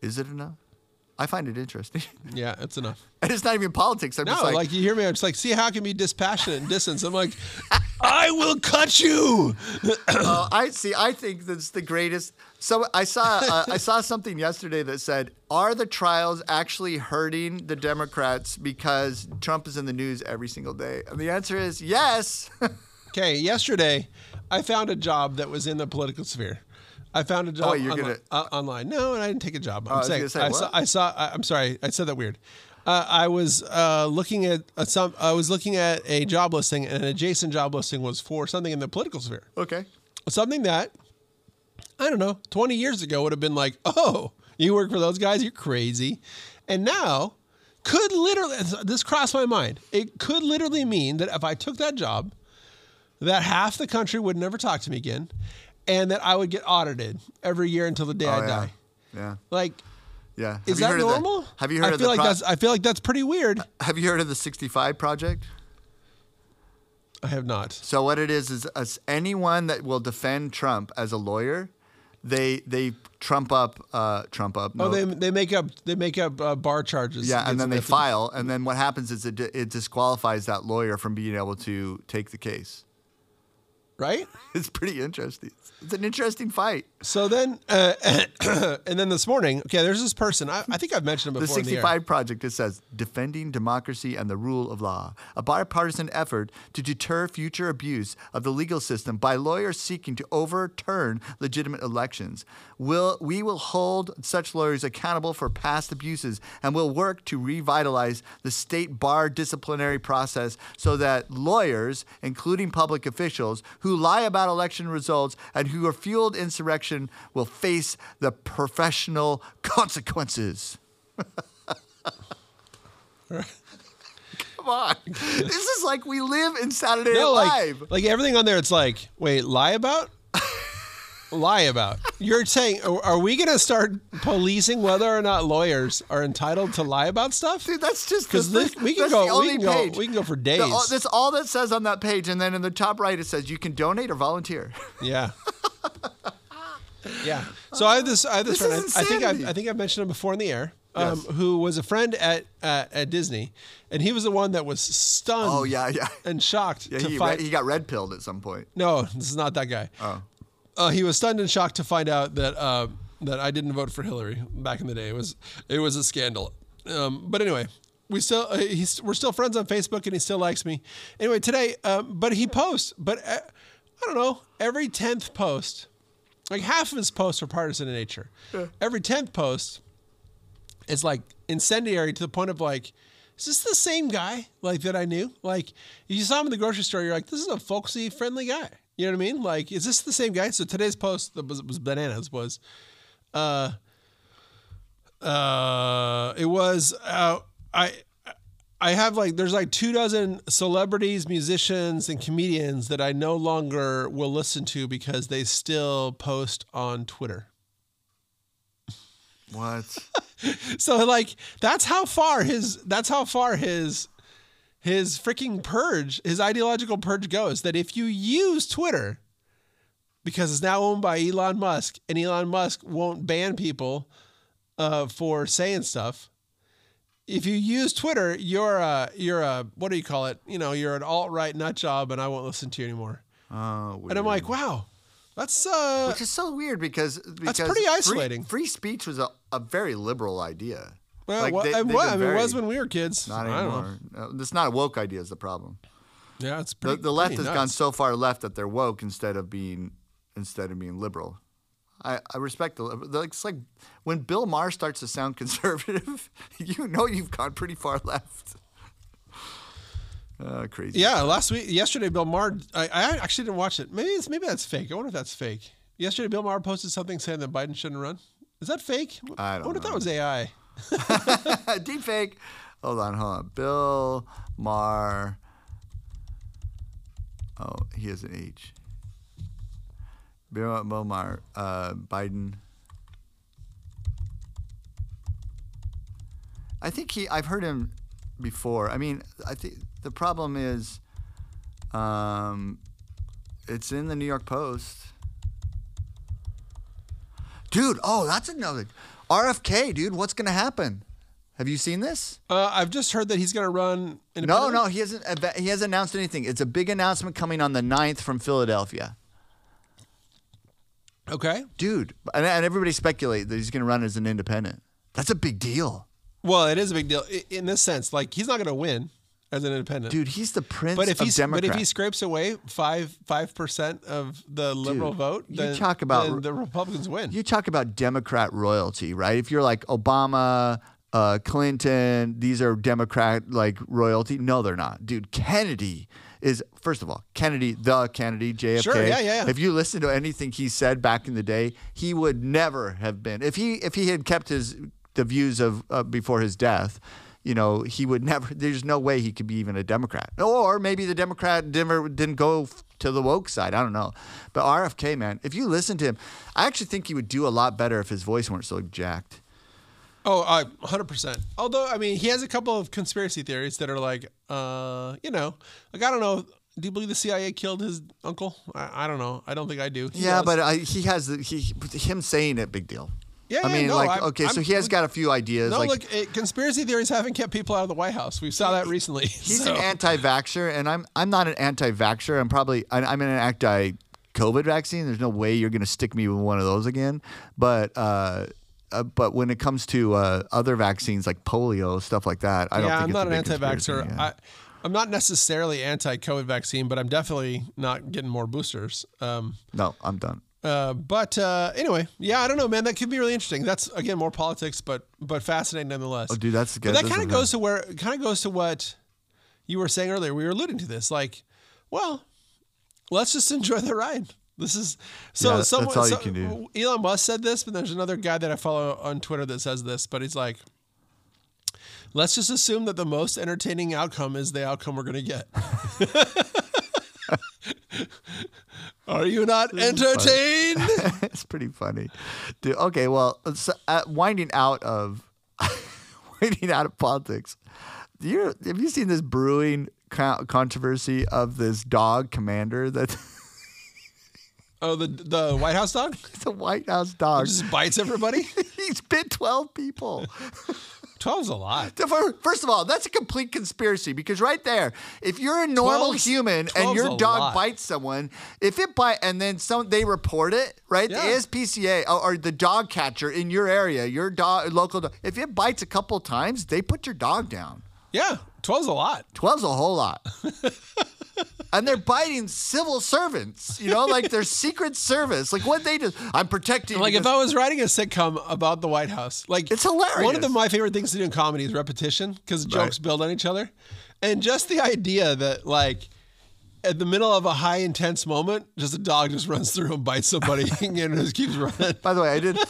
Is it enough? I find it interesting. Yeah, it's enough. and it's not even politics. I'm No, just like, like, you hear me, I'm just like, see how I can be dispassionate and distance. I'm like, I will cut you. uh, I see. I think that's the greatest. So I saw uh, I saw something yesterday that said, "Are the trials actually hurting the Democrats because Trump is in the news every single day?" And the answer is yes. Okay, yesterday I found a job that was in the political sphere. I found a job wait, you're onli- gonna- uh, online. No, and I didn't take a job. I'm I was saying gonna say, I, saw, I saw. I, I'm sorry, I said that weird. Uh, I was uh, looking at uh, some. I was looking at a job listing, and an adjacent job listing was for something in the political sphere. okay. Something that I don't know, 20 years ago would have been like, oh, you work for those guys, you're crazy, and now could literally this crossed my mind. It could literally mean that if I took that job, that half the country would never talk to me again, and that I would get audited every year until the day I Oh, yeah. die. Yeah. Like, Yeah. is Have you that of the- normal? have you heard I of feel the like pro- that's I feel like that's pretty weird. Have you heard of the 65 project? I have not. So what it is is as anyone that will defend Trump as a lawyer, they they trump up uh, Trump up. Oh, no, they they make up they make up uh, bar charges. yeah, and then they file, and then what happens is it, it disqualifies that lawyer from being able to take the case. Right. It's pretty interesting. It's an interesting fight. So then, uh, and then this morning, okay, there's this person. I, I think I've mentioned him The before. the air. 65 Project, it says, defending democracy and the rule of law, a bipartisan effort to deter future abuse of the legal system by lawyers seeking to overturn legitimate elections. Will, we will hold such lawyers accountable for past abuses and will work to revitalize the state bar disciplinary process so that lawyers, including public officials, who lie about election results and who are fueled insurrection will face the professional consequences. Come on. This is like we live in Saturday No, Night Live. like everything on there, it's like, wait, lie about? lie about. You're saying, are we going to start policing whether or not lawyers are entitled to lie about stuff? Dude, that's just because we can go- we can go- we can go for The- days. all- that's all that says on that page, and then in the top right it says you can donate or volunteer. Yeah. Yeah. So I have this. I have this, This friend. I, I think. I've, I think I've mentioned him before in the air. Um, Who was a friend at uh, at Disney, and he was the one that was stunned. Oh yeah, yeah. And shocked Yeah, to he, find. he got red pilled at some point. no, this is not that guy. Oh. Uh, he was stunned and shocked to find out that uh, that I didn't vote for Hillary back in the day. It was it was a scandal. Um, but anyway, we still uh, he's, we're still friends on Facebook, and he still likes me. Anyway, today, um, but he posts. But uh, I don't know. Every tenth post, like half of his posts are partisan in nature. Every tenth post, is like incendiary to the point of like. Is this the same guy like that I knew? Like you saw him in the grocery store, you're like, this is a folksy, friendly guy. You know what I mean? Like, is this the same guy? So today's post that was, was bananas was, uh, uh, it was uh, I. I have like there's like two dozen celebrities, musicians, and comedians that I no longer will listen to because they still post on Twitter. What? So like that's how far his that's how far his his freaking purge, his ideological purge goes. That if you use Twitter, because it's now owned by Elon Musk, and Elon Musk won't ban people uh, for saying stuff. If you use Twitter, you're a you're a what do you call it? You know, you're an alt right nut job, and I won't listen to you anymore. Oh, weird. And I'm like, wow, that's uh, which is so weird because, because pretty isolating. Free, speech was a, a very liberal idea. well, Like, what, they- and they've what? I mean, it was when we were kids. Not I don't know. anymore. No, it's not a woke idea is the problem. Yeah, it's The, pretty. the left pretty has gone so far left that they're woke instead of being instead of being liberal. I, I respect the like, it's like when Bill Maher starts to sound conservative, you know you've gone pretty far left. Uh, crazy. Yeah, last week, yesterday, Bill Maher. I, I actually didn't watch it. Maybe it's maybe that's fake. I wonder if that's fake. Yesterday, Bill Maher posted something saying that Biden shouldn't run. Is that fake? I don't wonder if that was AI. Deep fake. Hold on, hold on. Bill Maher. Oh, he has an H. Bill Uh, Biden. I think he. I've heard him before. I mean, I think the problem is, um, it's in the New York Post. Dude, oh, that's another RFK, dude. What's gonna happen? Have you seen this? Uh, I've just heard that he's going to run. No, no, he hasn't. He hasn't announced anything. It's a big announcement coming on the 9th from Philadelphia, Okay. dude. And, and everybody speculate that he's going to run as an independent. That's a big deal, Well, it is a big deal i- in this sense. Like he's not going to win as an independent. dude. He's the prince but if of he's but if he scrapes away five five percent of the liberal Dude, vote, you then, talk about- then the Republicans win. you talk about Democrat royalty, right? If you're like Obama, uh, Clinton, these are Democrat like royalty. No, they're not, dude. Kennedy is first of all Kennedy, the Kennedy, JFK. Sure, yeah, yeah, yeah. If you listen to anything he said back in the day, he would never have been. If he if he had kept his the views of uh, before his death. You know, he would never. There's no way he could be even a Democrat, or maybe the Democrat didn't go f- to the woke side. I don't know, but RFK, man, if you listen to him, I actually think he would do a lot better if his voice weren't so jacked. Oh, uh, 100%. Although, I mean, he has a couple of conspiracy theories that are like, uh, you know, like, I don't know. Do you believe the CIA killed his uncle? I, I don't know. I don't think I do. He Yeah, but I, he has the, he him saying it, big deal. Yeah, I yeah, mean, no, like, I'm- okay, so I'm- he has got a few ideas. no, like, look, eh, conspiracy theories haven't kept people out of the White House. We saw that recently. he's so. an anti-vaxxer, and I'm I'm not an anti-vaxxer. I'm probably I, I'm in an anti-COVID vaccine. There's no way you're going to stick me with one of those again. But uh, uh, but when it comes to uh, other vaccines like polio stuff like that, I don't yeah, think I'm not an anti-vaxxer. yeah. I, I'm not necessarily anti-COVID vaccine, but I'm definitely not getting more boosters. Um, no, I'm done. Uh, but uh, anyway, yeah, I don't know, man. That could be really interesting. That's again more politics, but but fascinating nonetheless. Oh, dude, that's But good. that kind of goes to where kind of goes to what you were saying earlier. We were alluding to this, like, well, let's just enjoy the ride. This is so. Yeah, that's someone, all you can do. Elon Musk said this, but there's another guy that I follow on Twitter that says this, but he's like, let's just assume that the most entertaining outcome is the outcome we're going to get. Are you not entertained? it's pretty funny, dude. Okay, well, so, uh, winding out of winding out of politics. Do you have you seen this brewing controversy of this dog commander that oh, the the White House dog it's a White House dog? just bites everybody. He's bit twelve people. Twelve's a lot. First of all, that's a complete conspiracy because right there, if you're a normal 12's human and your dog lot. bites someone, if it bite and then some they report it, right? Yeah. The ASPCA or, or the dog catcher in your area, your dog local dog, if it bites a couple times, they put your dog down. Yeah, 12's a lot. 12's a whole lot. And they're biting civil servants, you know, like their secret service. Like what they do, I'm protecting Like if I was writing a sitcom about the White House, like It's hilarious. One of the, my favorite things to do in comedy is repetition because jokes build on each other, and just the idea that like at the middle of a high intense moment, just a dog just runs through and bites somebody and just keeps running. By the way, I did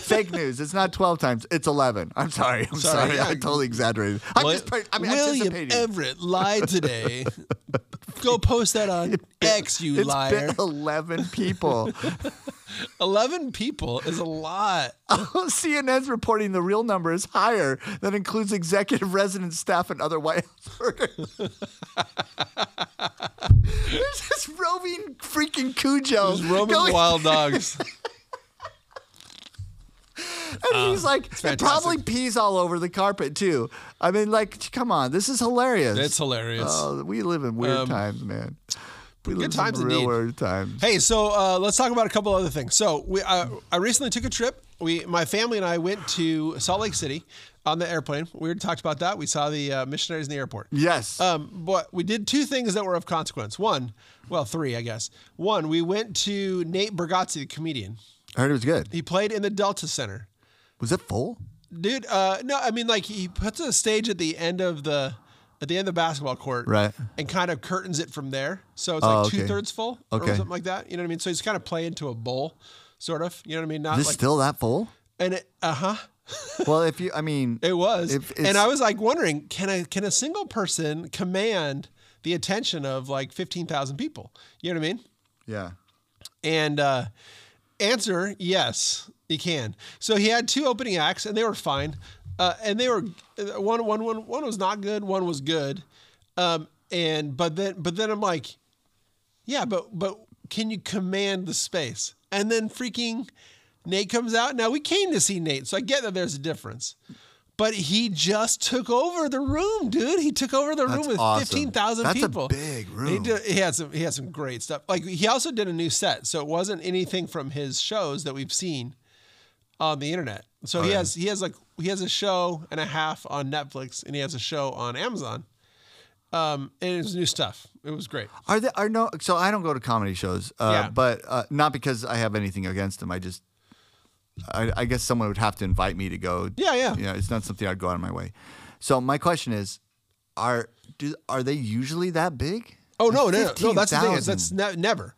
fake news. It's not 12 times, it's 11. I'm sorry. I'm Sorry, sorry. yeah. I totally exaggerated. I'm just, pre- I mean, William. Everett lied today. Go post that on X, you It's liar. been 11 people. Eleven people is a lot. CNN's reporting the real number is higher. That includes executive resident staff and other White House workers. There's this roving freaking Cujo. There's roaming going- wild dogs. And he's like, it probably pees all over the carpet too. I mean, like, come on, this is hilarious. It's hilarious. Oh, we live in weird Um, times, man. We live times in real weird times. Hey, so uh, let's talk about a couple other things. So we, uh, I recently took a trip. We, my family and I went to Salt Lake City on the airplane. We already talked about that. We saw the uh, missionaries in the airport. Yes. Um, but we did two things that were of consequence. One, well, three, I guess. One, we went to Nate Bargatze, the comedian. I heard it was good. He played in the Delta Center. Was it full? Dude, uh, no, I mean like he puts a stage at the end of the at the end of the basketball court, Right. and kind of curtains it from there. So it's Oh, like okay. two thirds full, Okay. or something like that. You know what I mean? So he's kind of playing into a bowl, sort of. You know what I mean? Not Is like still that full? and it, uh huh. well, if you, I mean, It was, and I was like wondering, can a can a single person command the attention of like fifteen thousand people? You know what I mean? yeah. And uh, answer, yes, he can. So he had two opening acts, and they were fine. Uh, and they were uh, one, one, one, one was not good, one was good. Um, and but then, but then I'm like, yeah, but but can you command the space? And then freaking Nate comes out. Now we came to see Nate, so I get that there's a difference. But he just took over the room, dude. He took over the That's room with awesome. fifteen thousand That's a people. big He, room. did, he had some. He had some great stuff. Like he also did a new set, so it wasn't anything from his shows that we've seen on the internet. So he yeah. has he has like he has a show and a half on Netflix, and he has a show on Amazon. Um, and it was new stuff. It was great. Are there are no? So I don't go to comedy shows, uh, Yeah. but uh, not because I have anything against them. I just, I, I guess someone would have to invite me to go. Yeah, yeah. You know, it's not something I'd go out of my way. So my question is, are do are they usually that big? Oh no, Like no, no, no! That's the thing. Is that's ne- never,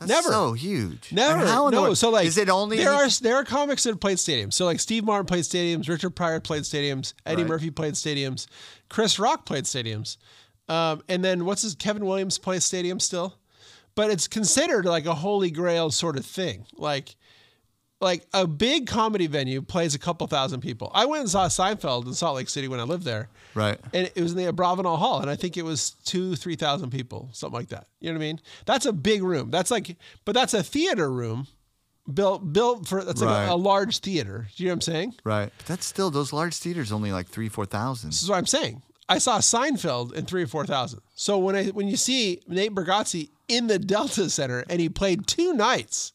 That's never. so huge. Never. And how no. world- So like, is it only there are there are comics that have played stadiums. So like Steve Martin played stadiums, Richard Pryor played stadiums, Eddie Right. Murphy played stadiums, Chris Rock played stadiums, um, and then what's his Kevin Williams plays stadiums still, but it's considered like a holy grail sort of thing. Like like a big comedy venue plays a couple thousand people. I went and saw Seinfeld in Salt Lake City when I lived there. Right. And it was in the Abravanel Hall, and I think it was two, three thousand people, something like that. You know what I mean? That's a big room. That's like, but that's a theater room built built for that's like a, a large theater. Do you know what I'm saying? right? But that's still those large theaters only like three four thousand. This is what I'm saying. I saw Seinfeld in three or four thousand. So when I when you see Nate Bargatze in the Delta Center and he played two nights,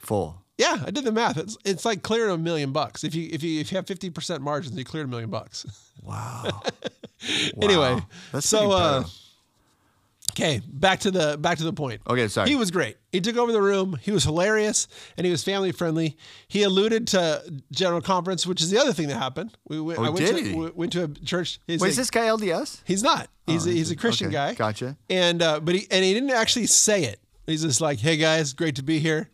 Full. Yeah, I did the math. It's it's like clearing a million bucks. If you if you if you have fifty percent margins, you cleared a million bucks. Wow. Anyway, Wow. That's so uh, okay, back to the back to the point. Okay, sorry. He was great. He took over the room. He was hilarious and he was family friendly. He alluded to general conference, which is the other thing that happened. We went, Oh, I went did to he? we went to a church. Wait, like- is this guy LDS? He's not. He's a, he's a Christian okay, guy. gotcha. And uh, but he and he didn't actually say it. He's just like, "Hey guys, great to be here."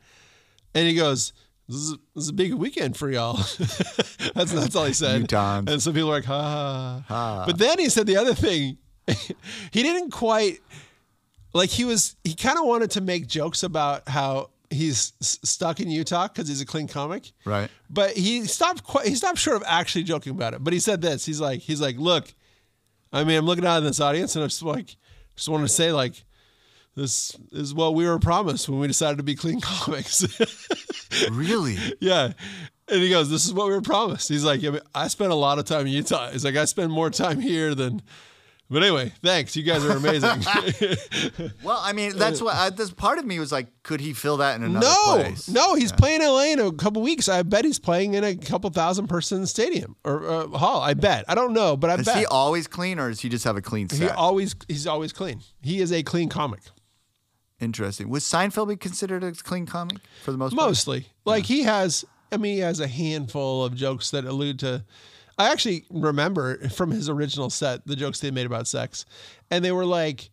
And he goes, this is, this is a big weekend for y'all. that's that's all he said. Utahns. And some people are like, ha. ha. But then he said the other thing. he didn't quite like he was. He kind of wanted to make jokes about how he's s- stuck in Utah because he's a clean comic. Right. But he stopped. Quite, he stopped short of actually joking about it. But he said this. He's like, he's like, look. I mean, I'm looking out in this audience, and I'm just like, just wanted to say like. This is what we were promised when we decided to be clean comics. Really? Yeah. And he goes, This is what we were promised. He's like, I, mean, I spent a lot of time in Utah. He's like, I spend more time here than. But anyway, thanks. You guys are amazing. Well, I mean, that's what. I, this part of me was like, could he fill that in another no, place? no, he's playing LA in a couple weeks. I bet he's playing in a couple thousand person stadium or uh, hall. I bet. I don't know, but I Is bet he always clean, or does he just have a clean set? he always he's always clean. He is a clean comic. Interesting. Was Seinfeld be considered a clean comic for the most part? Mostly. Like he has I mean he has a handful of jokes that allude to I actually remember from his original set the jokes they made about sex. And they were like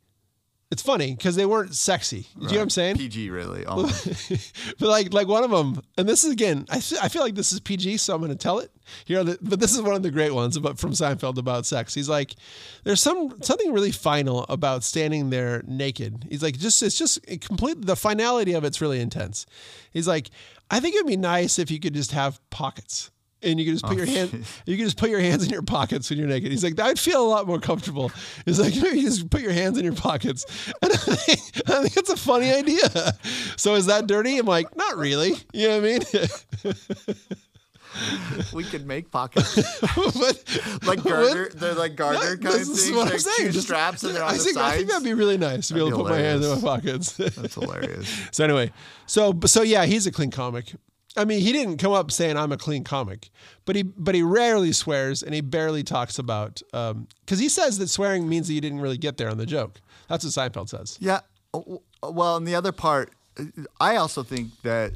it's funny because they weren't sexy. Do you know what I'm saying? PG, really. but like like one of them, and this is again, I, I feel like this is PG, so I'm going to tell it here. The, but this is one of the great ones about from Seinfeld about sex. He's like, there's some something really final about standing there naked. He's like, just it's just it complete. The finality of it's really intense. He's like, I think it'd be nice if you could just have pockets. And you can just put oh, your hand, you could just put your hands in your pockets when you're naked. He's like, I'd feel a lot more comfortable. He's like, maybe you just put your hands in your pockets. And I think, I think it's a funny idea. So is that dirty? I'm like, not really. You know what I mean? we could make pockets but like garter. They're like garter Yeah, kind of this is things. what like I'm saying. two Just- straps and they're on I the think, I think that'd be really nice to be able to put be my hands in my pockets. That's hilarious. so anyway, so so yeah, he's a clean comic. I mean, he didn't come up saying I'm a clean comic, but he but he rarely swears and he barely talks about um, because he says that swearing means that you didn't really get there on the joke. That's what Seinfeld says. Yeah. Well, and the other part, uh, I also think that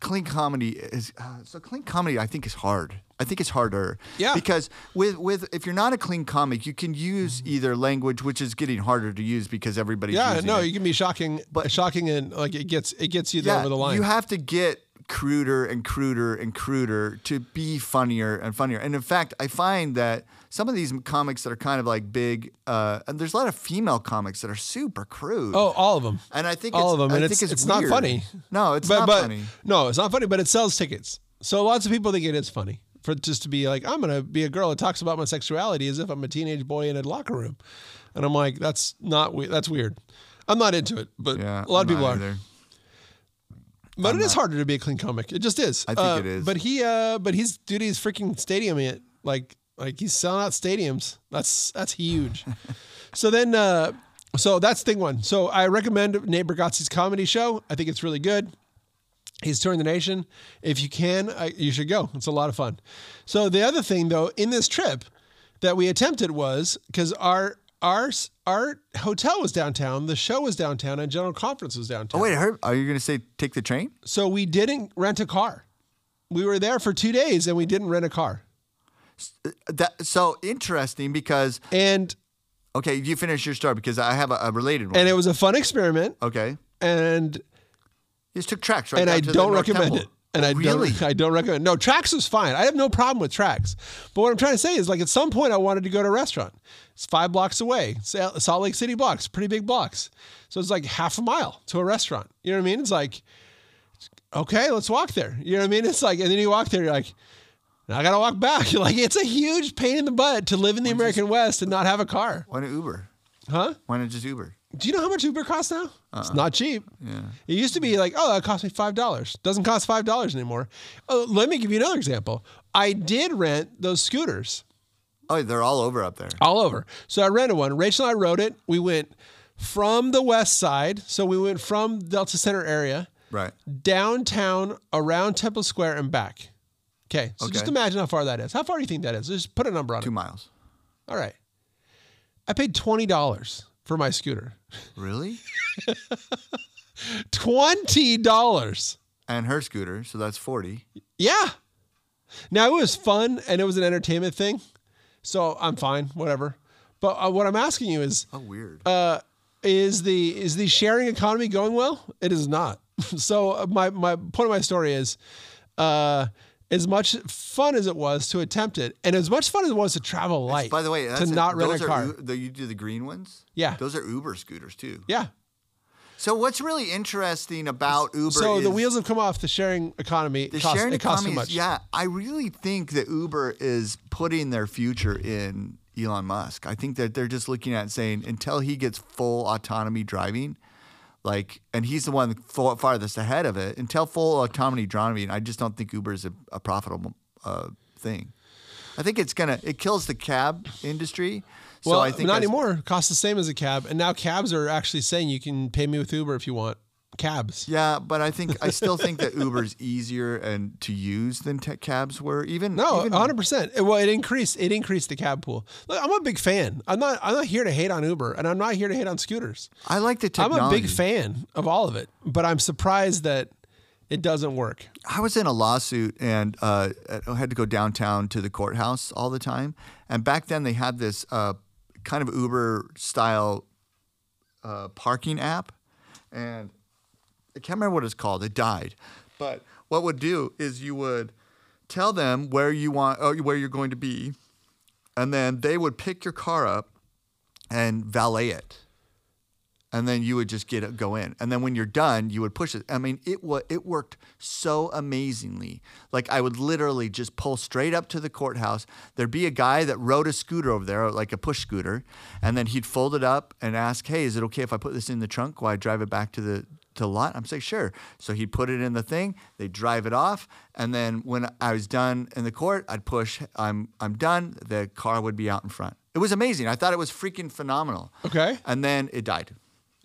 clean comedy is uh, so clean comedy. I think is hard. I think it's harder. Yeah. Because with with if you're not a clean comic, you can use mm-hmm. either language, which is getting harder to use because everybody's Yeah, no, it. you can be shocking, But- shocking, and like it gets it gets you there yeah, over the line. You have to get cruder and cruder and cruder to be funnier and funnier. And in fact, I find that some of these comics that are kind of like big, uh, and there's a lot of female comics that are super crude. oh, all of them. And I think all it's, of them, I and think it's it's, it's not funny. No, it's but, not but funny. no, it's not funny, but it sells tickets. So lots of people think it is funny for just to be like, I'm gonna be a girl that talks about my sexuality as if I'm a teenage boy in a locker room, and I'm like, that's not we- that's weird. I'm not into it, but Yeah, a lot I'm of people are. either. But it is harder to be a clean comic. It just is. I think Uh, it is. But he, uh, but he's dude, he's freaking stadium it like like he's selling out stadiums. That's that's huge. so then, uh, so that's thing one. So I recommend Nate Bargatze's comedy show. I think it's really good. He's touring the nation. If you can, I, you should go. It's a lot of fun. So the other thing, though, in this trip that we attempted was because our our our hotel was downtown, the show was downtown, and general conference was downtown. Oh wait, I heard, are you going to say take the train? So we didn't rent a car. We were there for two days and we didn't rent a car. Uh, that so interesting because And okay, you finish your story because I have a, a related one. and it was a fun experiment. okay, And you just took TRAX right and I don't recommend Temple. it. And I really, don't I don't recommend No, TRAX is fine. I have no problem with TRAX. But what I'm trying to say is like at some point I wanted to go to a restaurant. It's five blocks away. Salt Lake City blocks, pretty big blocks. So it's like half a mile to a restaurant. You know what I mean? It's like, okay, let's walk there. You know what I mean? It's like, and then you walk there, you're like, now I gotta walk back. You're like, it's a huge pain in the butt to live in the American West and not have a car. why not Uber? Huh? Why not just Uber? Do you know how much Uber costs now? It's uh-uh. not cheap. Yeah. It used to be like, oh, that cost me five dollars. Doesn't cost five dollars anymore. Oh, let me give you another example. I did rent those scooters Oh, they're all over up there. all over. So I rented one. Rachel and I rode it. We went from the west side. So we went from Delta Center area Right. downtown around Temple Square and back. Okay. So just imagine how far that is. How far do you think that is? Just put a number on Two it. miles. All right. I paid twenty dollars for my scooter. Really? Twenty dollars. and her scooter, so that's forty. Yeah. Now it was fun and it was an entertainment thing, so I'm fine, whatever. But uh, what I'm asking you is, Oh, weird. uh, is the is the sharing economy going well? It is not. So uh, my my point of my story is, uh, as much fun as it was to attempt it, and as much fun as it was to travel light. By the way, to not rent those a are car. U- you do the green ones. Yeah. those are Uber scooters too. yeah. So what's really interesting about Uber? So the wheels have come off the sharing economy. the costs, sharing it costs too economy. much. Is, yeah, I really think that Uber is putting their future in Elon Musk. I think that they're just looking at saying until he gets full autonomy driving, like, and he's the one farthest ahead of it. Until full autonomy driving, I just don't think Uber is a, a profitable uh, thing. I think it's gonna it kills the cab industry. So Well, I think not anymore. It costs the same as a cab, and now cabs are actually saying you can pay me with Uber if you want. Cabs. Yeah, but I think I still think that Uber's easier and to use than tech cabs were. Even No, hundred percent. Well, it increased. It increased the cab pool. Look, I'm a big fan. I'm not. I'm not here to hate on Uber, and I'm not here to hate on scooters. I like the I'm a big fan of all of it, but I'm surprised that it doesn't work. I was in a lawsuit and uh, I had to go downtown to the courthouse all the time. And back then they had this uh, kind of Uber style uh, parking app, and I can't remember what it's called. It died, but what would do is you would tell them where you want, or where you're going to be, and then they would pick your car up and valet it. And then you would just get it go in. And then when you're done you would push it. I mean it wa- it worked so amazingly. Like i would literally just pull straight up to the courthouse. There'd be a guy that rode a scooter over there like a push scooter and then he'd fold it up and ask hey is it okay if i put this in the trunk while i drive it back to the to lot i'm saying sure so he'd put it in the thing they'd drive it off and then when i was done in the court i'd push i'm i'm done the car would be out in front it was amazing i thought it was freaking phenomenal Okay. and then it died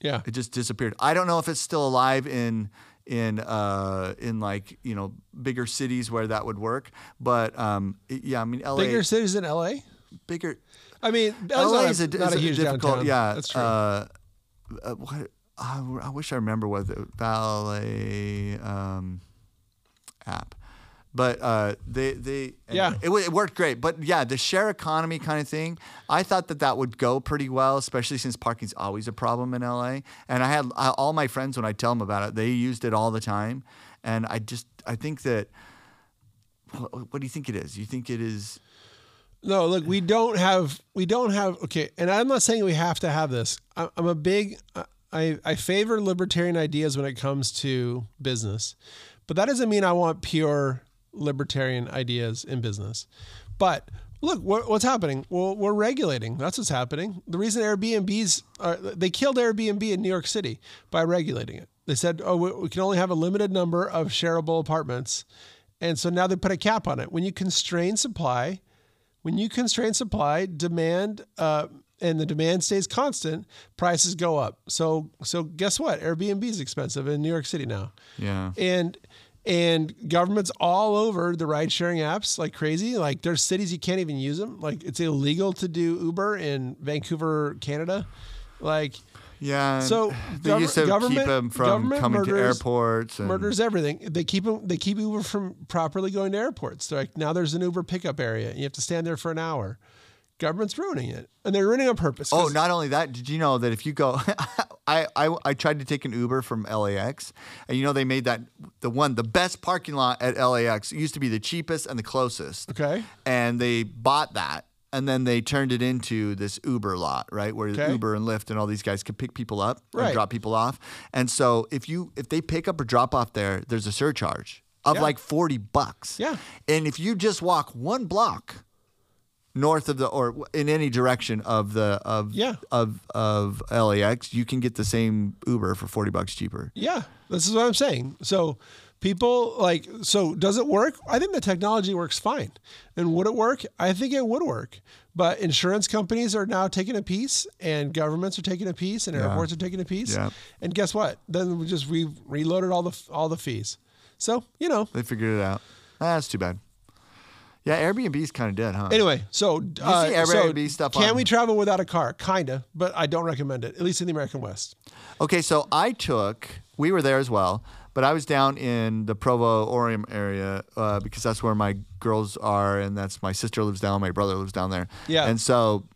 Yeah. it just disappeared. I don't know if it's still alive in in uh, in like you know bigger cities where that would work, but um, it- yeah, I mean LA Bigger cities in LA. bigger. I mean, LA is a, not is a a huge difficult. downtown. Yeah, that's true. Uh, uh, what, I, I wish I remember what the ballet um, app. But uh, they they Yeah. it, it worked great. But yeah, the share economy kind of thing, I thought that that would go pretty well, especially since parking's always a problem in LA. And I had I, all my friends when I tell them about it, they used it all the time. And I just I think that what, what do you think it is? You think it is? No, look, we don't have, we don't have. Okay, and I'm not saying we have to have this. I'm a big, I I favor libertarian ideas when it comes to business, but that doesn't mean I want pure libertarian ideas in business. But look, what, what's happening? Well, we're regulating. That's what's happening. The reason Airbnbs are, they killed Airbnb in New York City by regulating it. They said, oh, we, we can only have a limited number of shareable apartments. And so now they put a cap on it. When you constrain supply, when you constrain supply, demand, uh, and the demand stays constant, prices go up. So, so guess what? Airbnb is expensive in New York City now, Yeah. and and governments all over the ride sharing apps like crazy. Like there's cities you can't even use them. Like it's illegal to do Uber in Vancouver, Canada. Like Yeah. So, they gover- used to keep them from coming to airports. And, murders everything. They keep 'em- They keep Uber from properly going to airports. They're like now there's an Uber pickup area. And you have to stand there for an hour. Government's ruining it, and they're ruining it on purpose. Oh, not only that, did you know that if you go, I, I I tried to take an Uber from LAX, and you know they made that the one the best parking lot at LAX. It used to be the cheapest and the closest. Okay. And they bought that, and then they turned it into this Uber lot, right, where Okay. Uber and Lyft and all these guys could pick people up Right. and drop people off. And so if you if they pick up or drop off there, there's a surcharge of Yeah. like forty bucks. Yeah. And if you just walk one block north of the or in any direction of the of Yeah. of of LAX, you can get the same Uber for 40 bucks cheaper. Yeah, this is what I'm saying. So people like so does it work? I think the technology works fine. And would it work? I think it would work. But insurance companies are now taking a piece and governments are taking a piece and airports are taking a piece. Yeah. And guess what? Then we just we reloaded all the all the fees. So, you know, They figured it out. That's too bad. Yeah, Airbnb's kind of dead, huh? Anyway, so uh, see so Airbnb stuff Can on- we travel without a car? Kinda, but I don't recommend it. At least in the American West. Okay, so I took, we were there as well, but I was down in the Provo Orem area uh, because that's where my girls are, and that's my sister lives down, my brother lives down there. Yeah. And so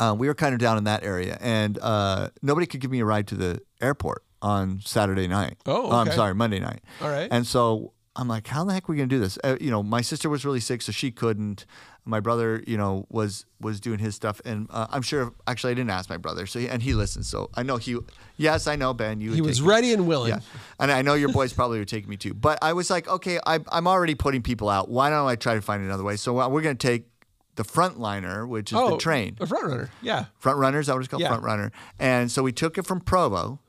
uh, we were kind of down in that area, and uh, nobody could give me a ride to the airport on Saturday night. Oh, I'm sorry, Monday night. All right. And so I'm like, how the heck are we gonna do this? Uh, you know, my sister was really sick, so she couldn't. My brother, you know, was was doing his stuff, and uh, I'm sure. Actually, I didn't ask my brother, so he, and he listens, so I know he. Yes, I know Ben. You. He was take me. ready and willing. Yeah, and I know your boys probably would take me too. But I was like, okay, I, I'm already putting people out. Why don't I try to find another way? So uh, we're gonna take the frontliner, which is the train. A front runner. Yeah. Front runner, is that what it's called? Yeah. Front runner. And so we took it from Provo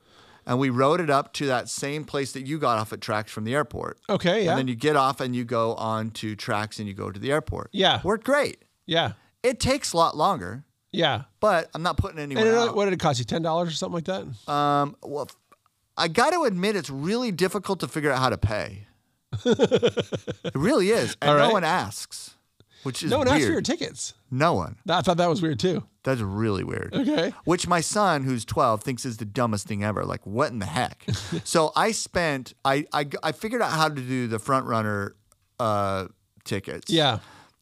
and we rode it up to that same place that you got off at TRAX from the airport. Okay. Yeah. And then you get off and you go on to TRAX and you go to the airport. Yeah. Worked great. yeah. It takes a lot longer, Yeah. but I'm not putting anyone And what did it cost you? Ten dollars or something like that? Um, well, I got to admit, it's really difficult to figure out how to pay. it really is. And no one asks, which is no one weird. asked for your tickets. no one. I thought that was weird too. That's really weird. Okay. Which my son, who's 12, thinks is the dumbest thing ever. Like, what in the heck? so I spent, I, I, I figured out how to do the front runner uh, tickets. Yeah.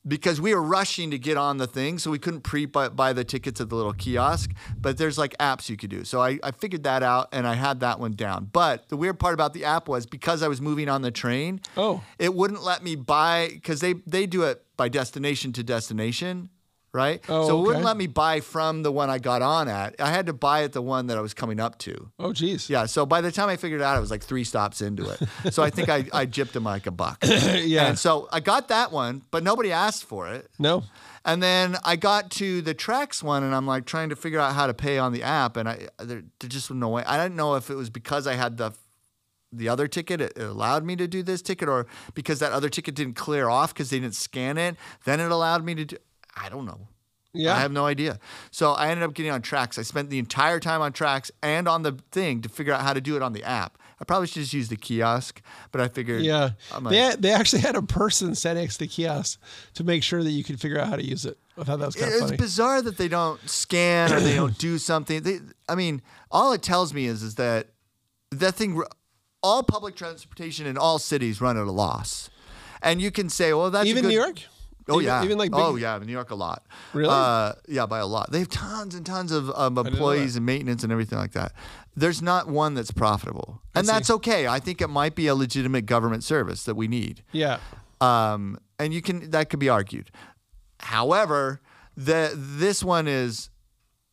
Because we were rushing to get on the thing, so we couldn't pre buy, the tickets at the little kiosk. But there's like apps you could do. So I, I figured that out and I had that one down. But the weird part about the app was because I was moving on the train, Oh. it wouldn't let me buy because they they do it by destination to destination, right? Oh, so it wouldn't let me buy from the one I got on at. I had to buy at the one that I was coming up to. Oh, geez. Yeah. So by the time I figured it out, it was like three stops into it. So I think I I gypped him like a buck. Yeah. And so I got that one, but nobody asked for it. No. And then I got to the TRAX one, and I'm like trying to figure out how to pay on the app, and I there, there just was no way. I didn't know if it was because I had the the other ticket, it, it allowed me to do this ticket, or because that other ticket didn't clear off because they didn't scan it, then it allowed me to do. I don't know. Yeah. I have no idea. So I ended up getting on TRAX. I spent the entire time on TRAX and on the thing to figure out how to do it on the app. I probably should just use the kiosk, but I figured Yeah. Like, They, they actually had a person stand next to the kiosk to make sure that you could figure out how to use it. I thought that was kind of it's funny. bizarre that they don't scan or they don't do something. They, I mean, all it tells me is is that that thing, all public transportation in all cities run at a loss, and you can say, well, that's Even good- New York? Oh Even- yeah, even like big- oh yeah, New York a lot. Really? Uh, yeah, by a lot. They have tons and tons of um, employees and maintenance and everything like that. There's not one that's profitable, and that's okay. I think it might be a legitimate government service that we need. Yeah. Um, and you can that could be argued. However, the this one is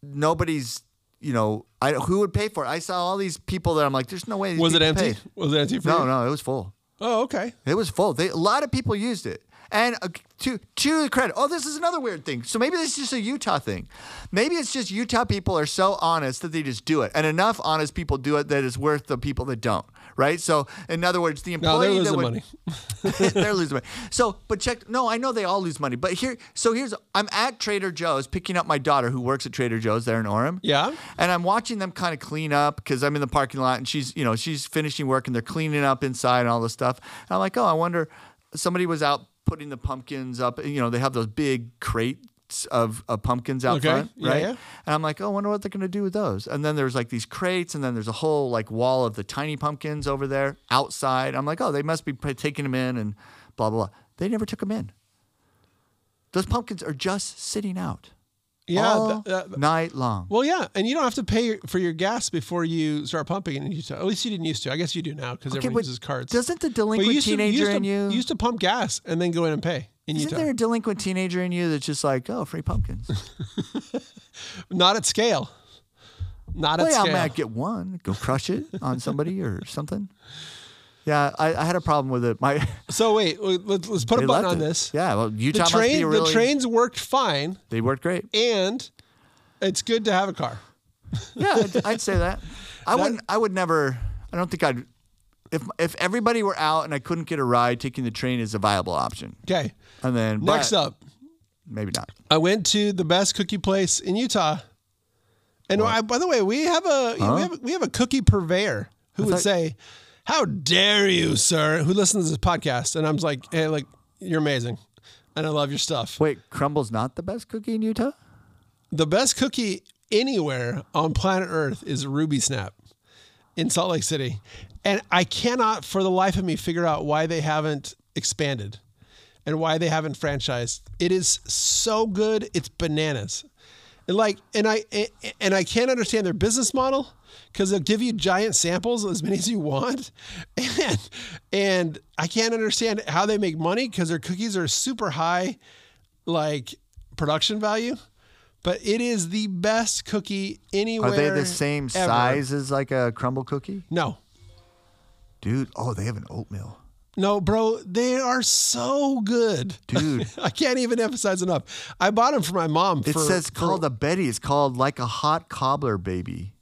nobody's. You know, I who would pay for it? I saw all these people that I'm like, there's no way. Was it empty? paid. Was it empty for No, you? no, it was full. Oh, okay. It was full. They, a lot of people used it. And uh, to to the credit, oh, this is another weird thing. So maybe this is just a Utah thing. Maybe it's just Utah people are so honest that they just do it, and enough honest people do it that it's worth the people that don't. Right. So in other words, the No, employee they're that losing would, money. they're losing money. So, but check. No, I know they all lose money. But here, so here's I'm at Trader Joe's picking up my daughter who works at Trader Joe's there in Orem. Yeah. And I'm watching them kind of clean up because I'm in the parking lot and she's, you know, she's finishing work and they're cleaning up inside and all this stuff. And I'm like, oh, I wonder. Somebody was out putting the pumpkins up. You know, they have those big crates of, of pumpkins out Okay. front, Yeah, right? yeah. And I'm like, oh, I wonder what they're going to do with those. And then there's like these crates, and then there's a whole like wall of the tiny pumpkins over there outside. I'm like, oh, they must be taking them in and blah, blah, blah. They never took them in. Those pumpkins are just sitting out Yeah. all th- uh, that- night long. well, yeah, and you don't have to pay for your gas before you start pumping in Utah. At least you didn't used to. I guess you do now because everyone but uses cards. Doesn't the delinquent used to- teenager used to, in you? used to pump gas and then go in and pay in Isn't Utah. there a delinquent teenager in you that's just like, oh, free pumpkins? Not at scale. Not at well, yeah, I scale. might get one, go crush it on somebody or something. Yeah, I, I had a problem with it. My So wait, let's, let's put a button on it. this. Yeah, well, The Utah must train, be really. the trains worked fine, They worked great. and it's good to have a car. Yeah, I'd, I'd say that. I wouldn't. I would never. I don't think I'd. If if everybody were out and I couldn't get a ride, taking the train is a viable option. Okay. And then Next up, maybe not. I went to the best cookie place in Utah. And I, by the way, we have a we have we have a cookie purveyor who would thought- say, "How dare you, sir?" Who listens to this podcast? And I'm like, "Hey, like you're amazing, and I love your stuff." Wait, Crumbl's not the best cookie in Utah? The best cookie anywhere on planet Earth is Ruby Snap in Salt Lake City. And I cannot for the life of me figure out why they haven't expanded and why they haven't franchised. It is so good, it's bananas. And like, and I and I can't understand their business model because they'll give you giant samples, as many as you want, and and I can't understand how they make money because their cookies are super high, like production value. But it is the best cookie anywhere. Are they the same ever. size as like a Crumbl cookie? No, Dude, oh, they have an oatmeal. No, bro, they are so good, Dude. I can't even emphasize enough. I bought them for my mom. It for, says for- called a Betty. It's called like a hot cobbler baby.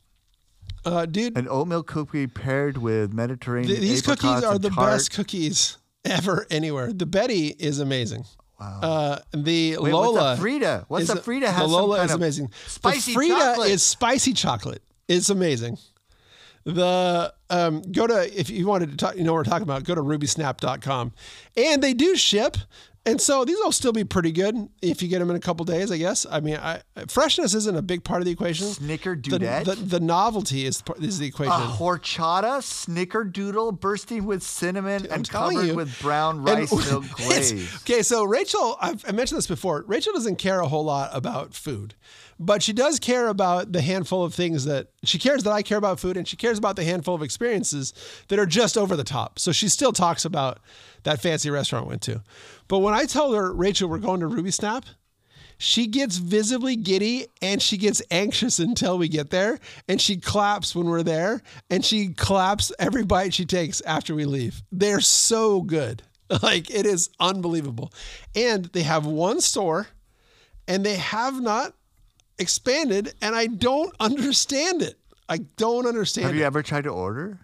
uh, dude. An oatmeal cookie paired with Mediterranean Th- these cookies are the tart. best cookies ever anywhere. The Betty is amazing. Wow. Uh, the Wait, Lola. what's Frida? What's is a Frida? Has the some Lola kind is amazing. Spicy the Frida chocolate. is spicy chocolate. It's amazing. The um, go to if you wanted to talk, you know what we're talking about. Go to rubysnap.com, and they do ship. And so these will still be pretty good if you get them in a couple days, I guess. I mean, I, freshness isn't a big part of the equation. The, Snickerdoodle. the, the novelty is part- is the equation. a horchata snickerdoodle bursting with cinnamon and covered you. with brown And rice milk glaze. Okay, so Rachel, I've, I mentioned this before. Rachel doesn't care a whole lot about food, but she does care about the handful of things that she cares that I care about food, and she cares about the handful of experiences that are just over the top. So she still talks about that fancy restaurant we went to. But when I tell her, Rachel, we're going to Ruby Snap, she gets visibly giddy and she gets anxious until we get there. And she claps when we're there and she claps every bite she takes after we leave. They're so good. Like it is unbelievable. And they have one store and they have not expanded. And I don't understand it. I don't understand Have it. you ever tried to order?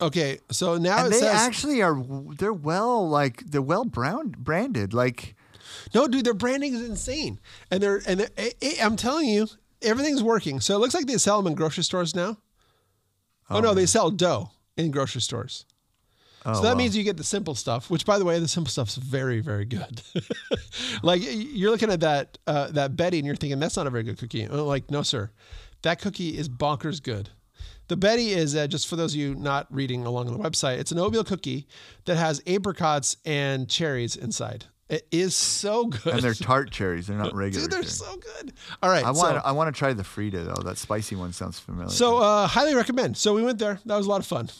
okay, so now they says actually are. They're well, like they're well brown branded. Like No, dude, their branding is insane, and they're and they're, I'm telling you, everything's working. So it looks like they sell them in grocery stores now. Oh, no, oh, they sell dough in grocery stores. Oh, So that well. means you get the simple stuff, which, by the way, the simple stuff's very, very good. like you're looking at that uh, that Betty, and you're thinking that's not a very good cookie. Oh, like, no, sir, that cookie is bonkers good. The Betty is uh, just for those of you not reading along on the website. It's an oatmeal cookie that has apricots and cherries inside. It is so good. and they're tart cherries. They're not regular. Dude, they're cherries. so good. All right. I so, want. I want to try the Frida though. That spicy one sounds familiar. so uh, highly recommend. So we went there. That was a lot of fun.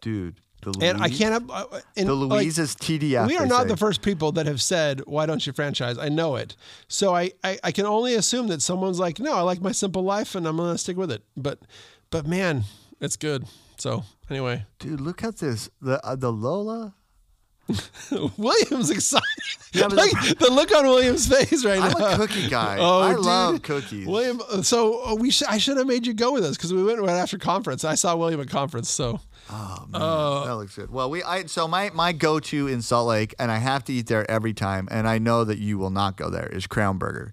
dude, the And I can't. Uh, and The like, TDF. we are not say. the first people that have said, "Why don't you franchise?" I know it, so I, I I can only assume that someone's like, "No, I like my simple life, and I'm gonna stick with it." But but man, it's good. So anyway, Dude, look at this. The uh, the Lola. William's excited. Yeah, like the look on William's face right I'm now. a cookie guy. Oh, I dude. love cookies. William, uh, so uh, we sh- I should have made you go with us because we went right after conference. I saw William at conference, so Oh man, oh. that looks good. Well, we I so my my go to in Salt Lake, and I have to eat there every time, and I know that you will not go there. Is Crown Burger.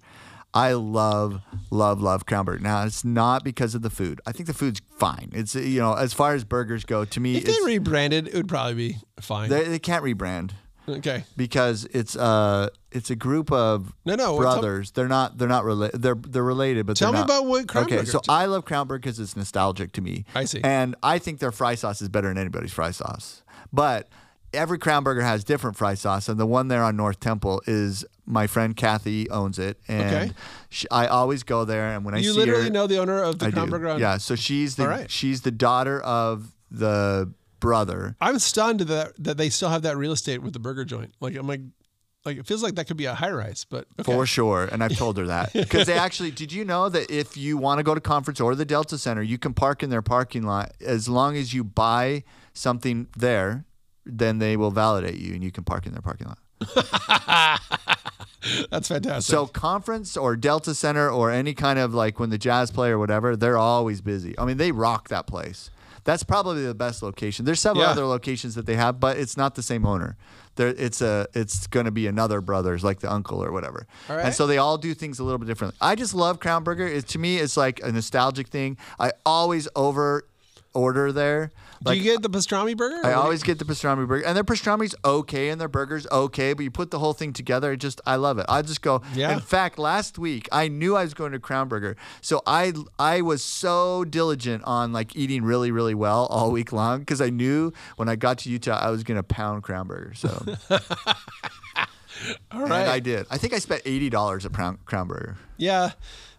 I love love love Crown Burger. Now it's not because of the food. I think the food's fine. It's you know as far as burgers go, to me, if they rebranded, it would probably be fine. they, they can't rebrand okay, because it's uh it's a group of No, no, brothers. they're not they're not related. They're they're related, but Tell me not- about what Crown Okay, Burger so. I love Crown Burger because it's nostalgic to me. I see. and I think their fry sauce is better than anybody's fry sauce. But every Crown Burger has different fry sauce, and the one there on North Temple is my friend Kathy owns it, and Okay. she, I always go there. And when I you see literally her, know the owner of the I Crown do. Burger. on- Yeah, so she's the right. she's the daughter of the brother. I'm stunned that that they still have that real estate with the burger joint. Like I'm like, like it feels like that could be a high rise, but okay. For sure. And I've told her that. Because they actually, did you know that if you want to go to conference or the Delta Center, you can park in their parking lot as long as you buy something there, then they will validate you and you can park in their parking lot. That's fantastic. So, conference or Delta Center or any kind of like when the jazz play or whatever, they're always busy. I mean, they rock that place. That's probably the best location. There's several Yeah. other locations that they have, but it's not the same owner. There, it's a, it's going to be another brothers, like the uncle or whatever. Right. And so they all do things a little bit differently. I just love Crown Burger. It, to me, it's like a nostalgic thing. I always over order there. Do you get the pastrami burger? I Or what do always get the pastrami burger, and their pastrami's okay, and their burgers okay, but you put the whole thing together, it just I love it. I just go. Yeah. In fact, last week I knew I was going to Crown Burger, so I I was so diligent on like eating really really well all week long because I knew when I got to Utah I was going to pound Crown Burger. So All And. I did. I think I spent eighty dollars at Crown, Crown Burger. yeah.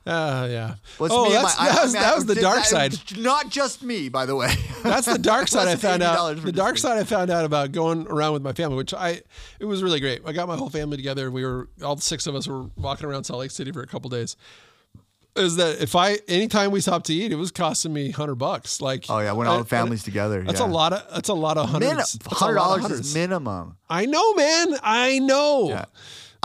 Uh, yeah. It's oh, me that's, my- I- that, I was, mean, that I was the dark that- side. Not just me, by the way. That's the dark side I found out. The dark side I found out about going around with my family, which I it was really great. I got my whole family together. We were all six of us were walking around Salt Lake City for a couple days. Is that if I anytime we stopped to eat, it was costing me hundred bucks. Like Oh yeah, when all the families together. That's yeah. a lot of that's a lot of hundreds. Min- $100 is minimum. I know, man. I know. Yeah.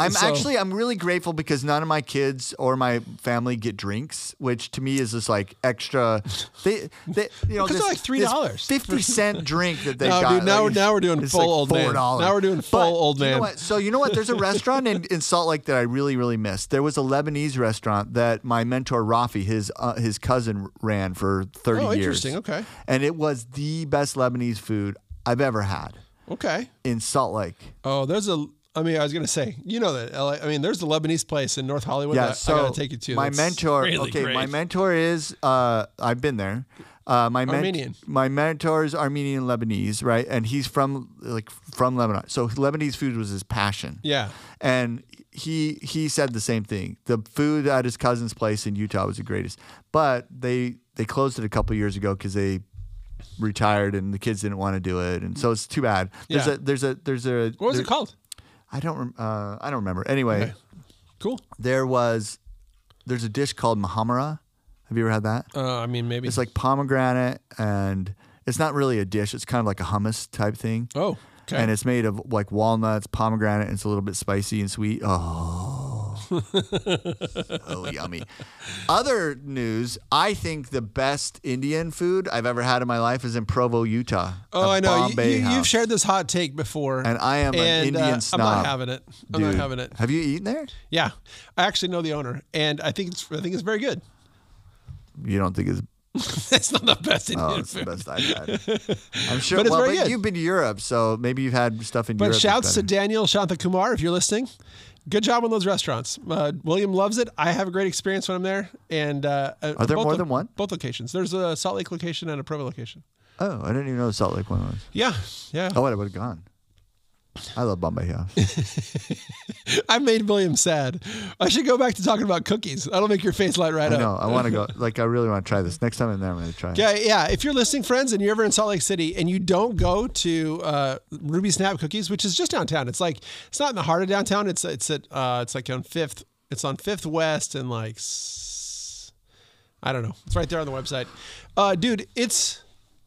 I'm So- actually I'm really grateful because none of my kids or my family get drinks, which to me is just like extra. They, they you know, this, they're like $3 fifty drink that they No, got. dude, now- like, now we're doing full like old man. $4. Now we're doing full But old you know man. what? So you know what? There's a restaurant in, in Salt Lake that I really really missed. There was a Lebanese restaurant that my mentor Rafi, his uh, his cousin, ran for thirty Oh, years. Oh, interesting. Okay. And it was the best Lebanese food I've ever had Okay. in Salt Lake. Oh, there's a. I mean, I was gonna say, you know that LA. I mean, there's the Lebanese place in North Hollywood. Yeah, that so I gotta take you to. my That's mentor. really okay, my mentor is. Uh, I've been there. Uh, my men- Armenian. My mentor is Armenian Lebanese, right? And he's from like from Lebanon. So Lebanese food was his passion. Yeah. And he he said the same thing. The food at his cousin's place in Utah was the greatest, but they they closed it a couple years ago because they retired and the kids didn't want to do it, and so it's too bad. There's Yeah. a there's a there's a What was there- it called? I don't rem- uh, I don't remember. Anyway, Okay. Cool. there was there's a dish called muhammara. Have you ever had that? Uh, I mean, maybe. It's like pomegranate and it's not really a dish. It's kind of like a hummus type thing. oh, okay. And it's made of like walnuts, pomegranate, and it's a little bit spicy and sweet. Oh, oh, yummy. Other news: I think the best Indian food I've ever had in my life is in Provo, Utah. oh, I know. You, Bombay you, House. you've shared this hot take before, and I am an Indian uh, snob. I'm not having it. I'm Dude, not having it. Have you eaten there? Yeah, I actually know the owner, and I think it's I think it's very good. You don't think it's it's not the best Indian Oh, it's the best I've had. I'm sure. But it's well, very but good. you've been to Europe, so maybe you've had stuff in But Europe. that's shouts to. Daniel Shantha Kumar if you're listening. Good job on those restaurants. Uh, William loves it. I have a great experience when I'm there. And uh, Are there more than one? Both locations. There's a Salt Lake location and a Provo location. Oh, I didn't even know the Salt Lake one was. Yeah, yeah. Oh, I would have gone. I love Bombay House. I made William sad. I should go back to talking about cookies. That'll make your face light right I up. know. I want to go. Like, I really want to try this. Next time I'm there, I'm going to try. it. Yeah, yeah. If you're listening, friends, and you're ever in Salt Lake City and you don't go to uh, Ruby Snap Cookies, which is just downtown, it's like it's not in the heart of downtown. It's it's at uh, it's like on Fifth. It's on Fifth West and like I don't know. It's right there on the website, uh, dude. It's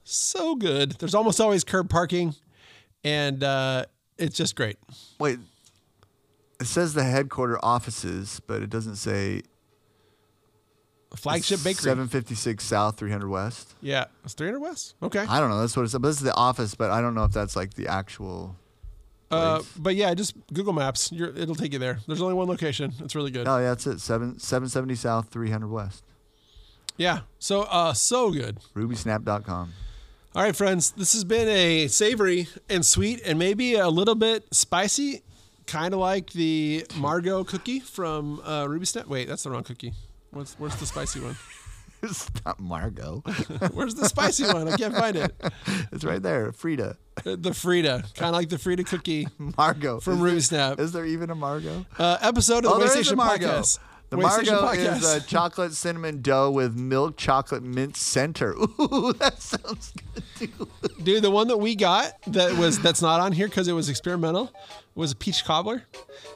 so good. There's almost always curb parking, and uh, it's just great. Wait. It says the headquarter offices, but it doesn't say Flagship Bakery. 756 South, 300 West. Yeah, it's 300 West. Okay. I don't know. That's what it says. But this is the office, but I don't know if that's like the actual. Uh, but yeah, just Google Maps. You're, it'll take you there. There's only one location. It's really good. Oh, yeah, that's it. Seven, 770 South, 300 West. Yeah. So uh, so good. RubySnap.com. All right, friends. This has been a savory and sweet and maybe a little bit spicy, kind of like the Margot cookie from uh, Ruby Snap. Wait, that's the wrong cookie. What's where's the spicy one? It's not Margot. Where's the spicy one? I can't find it. it's right there. Frida. Uh, The Frida, kind of like the Frida cookie Margot. from is Ruby there, Snap. Is there even a Margot? Uh, episode of Oh, the there is a Waystation Margot. Podcast. The Waystation Podcast. is a chocolate cinnamon dough with milk chocolate mint center. Ooh, that sounds good too. Dude, the one that we got that was that's not on here because it was experimental was a peach cobbler.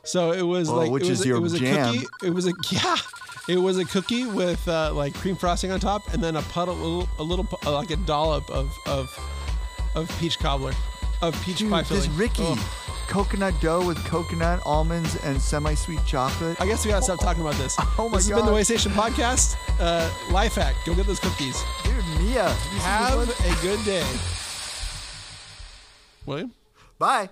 So it was Oh, like which it was, is your it was a cookie. It was a yeah. It was a cookie with uh, like cream frosting on top, and then a puddle, a little, a little like a dollop of of of peach cobbler, of peach Dude, pie this filling. Ricky Oh, coconut dough with coconut almonds and semi-sweet chocolate. I guess we gotta stop talking about this. Oh my this has been the Waystation Podcast. Uh, life hack: Go get those cookies. Dude, Mia, have you seen this Have one? a good day, William. Bye.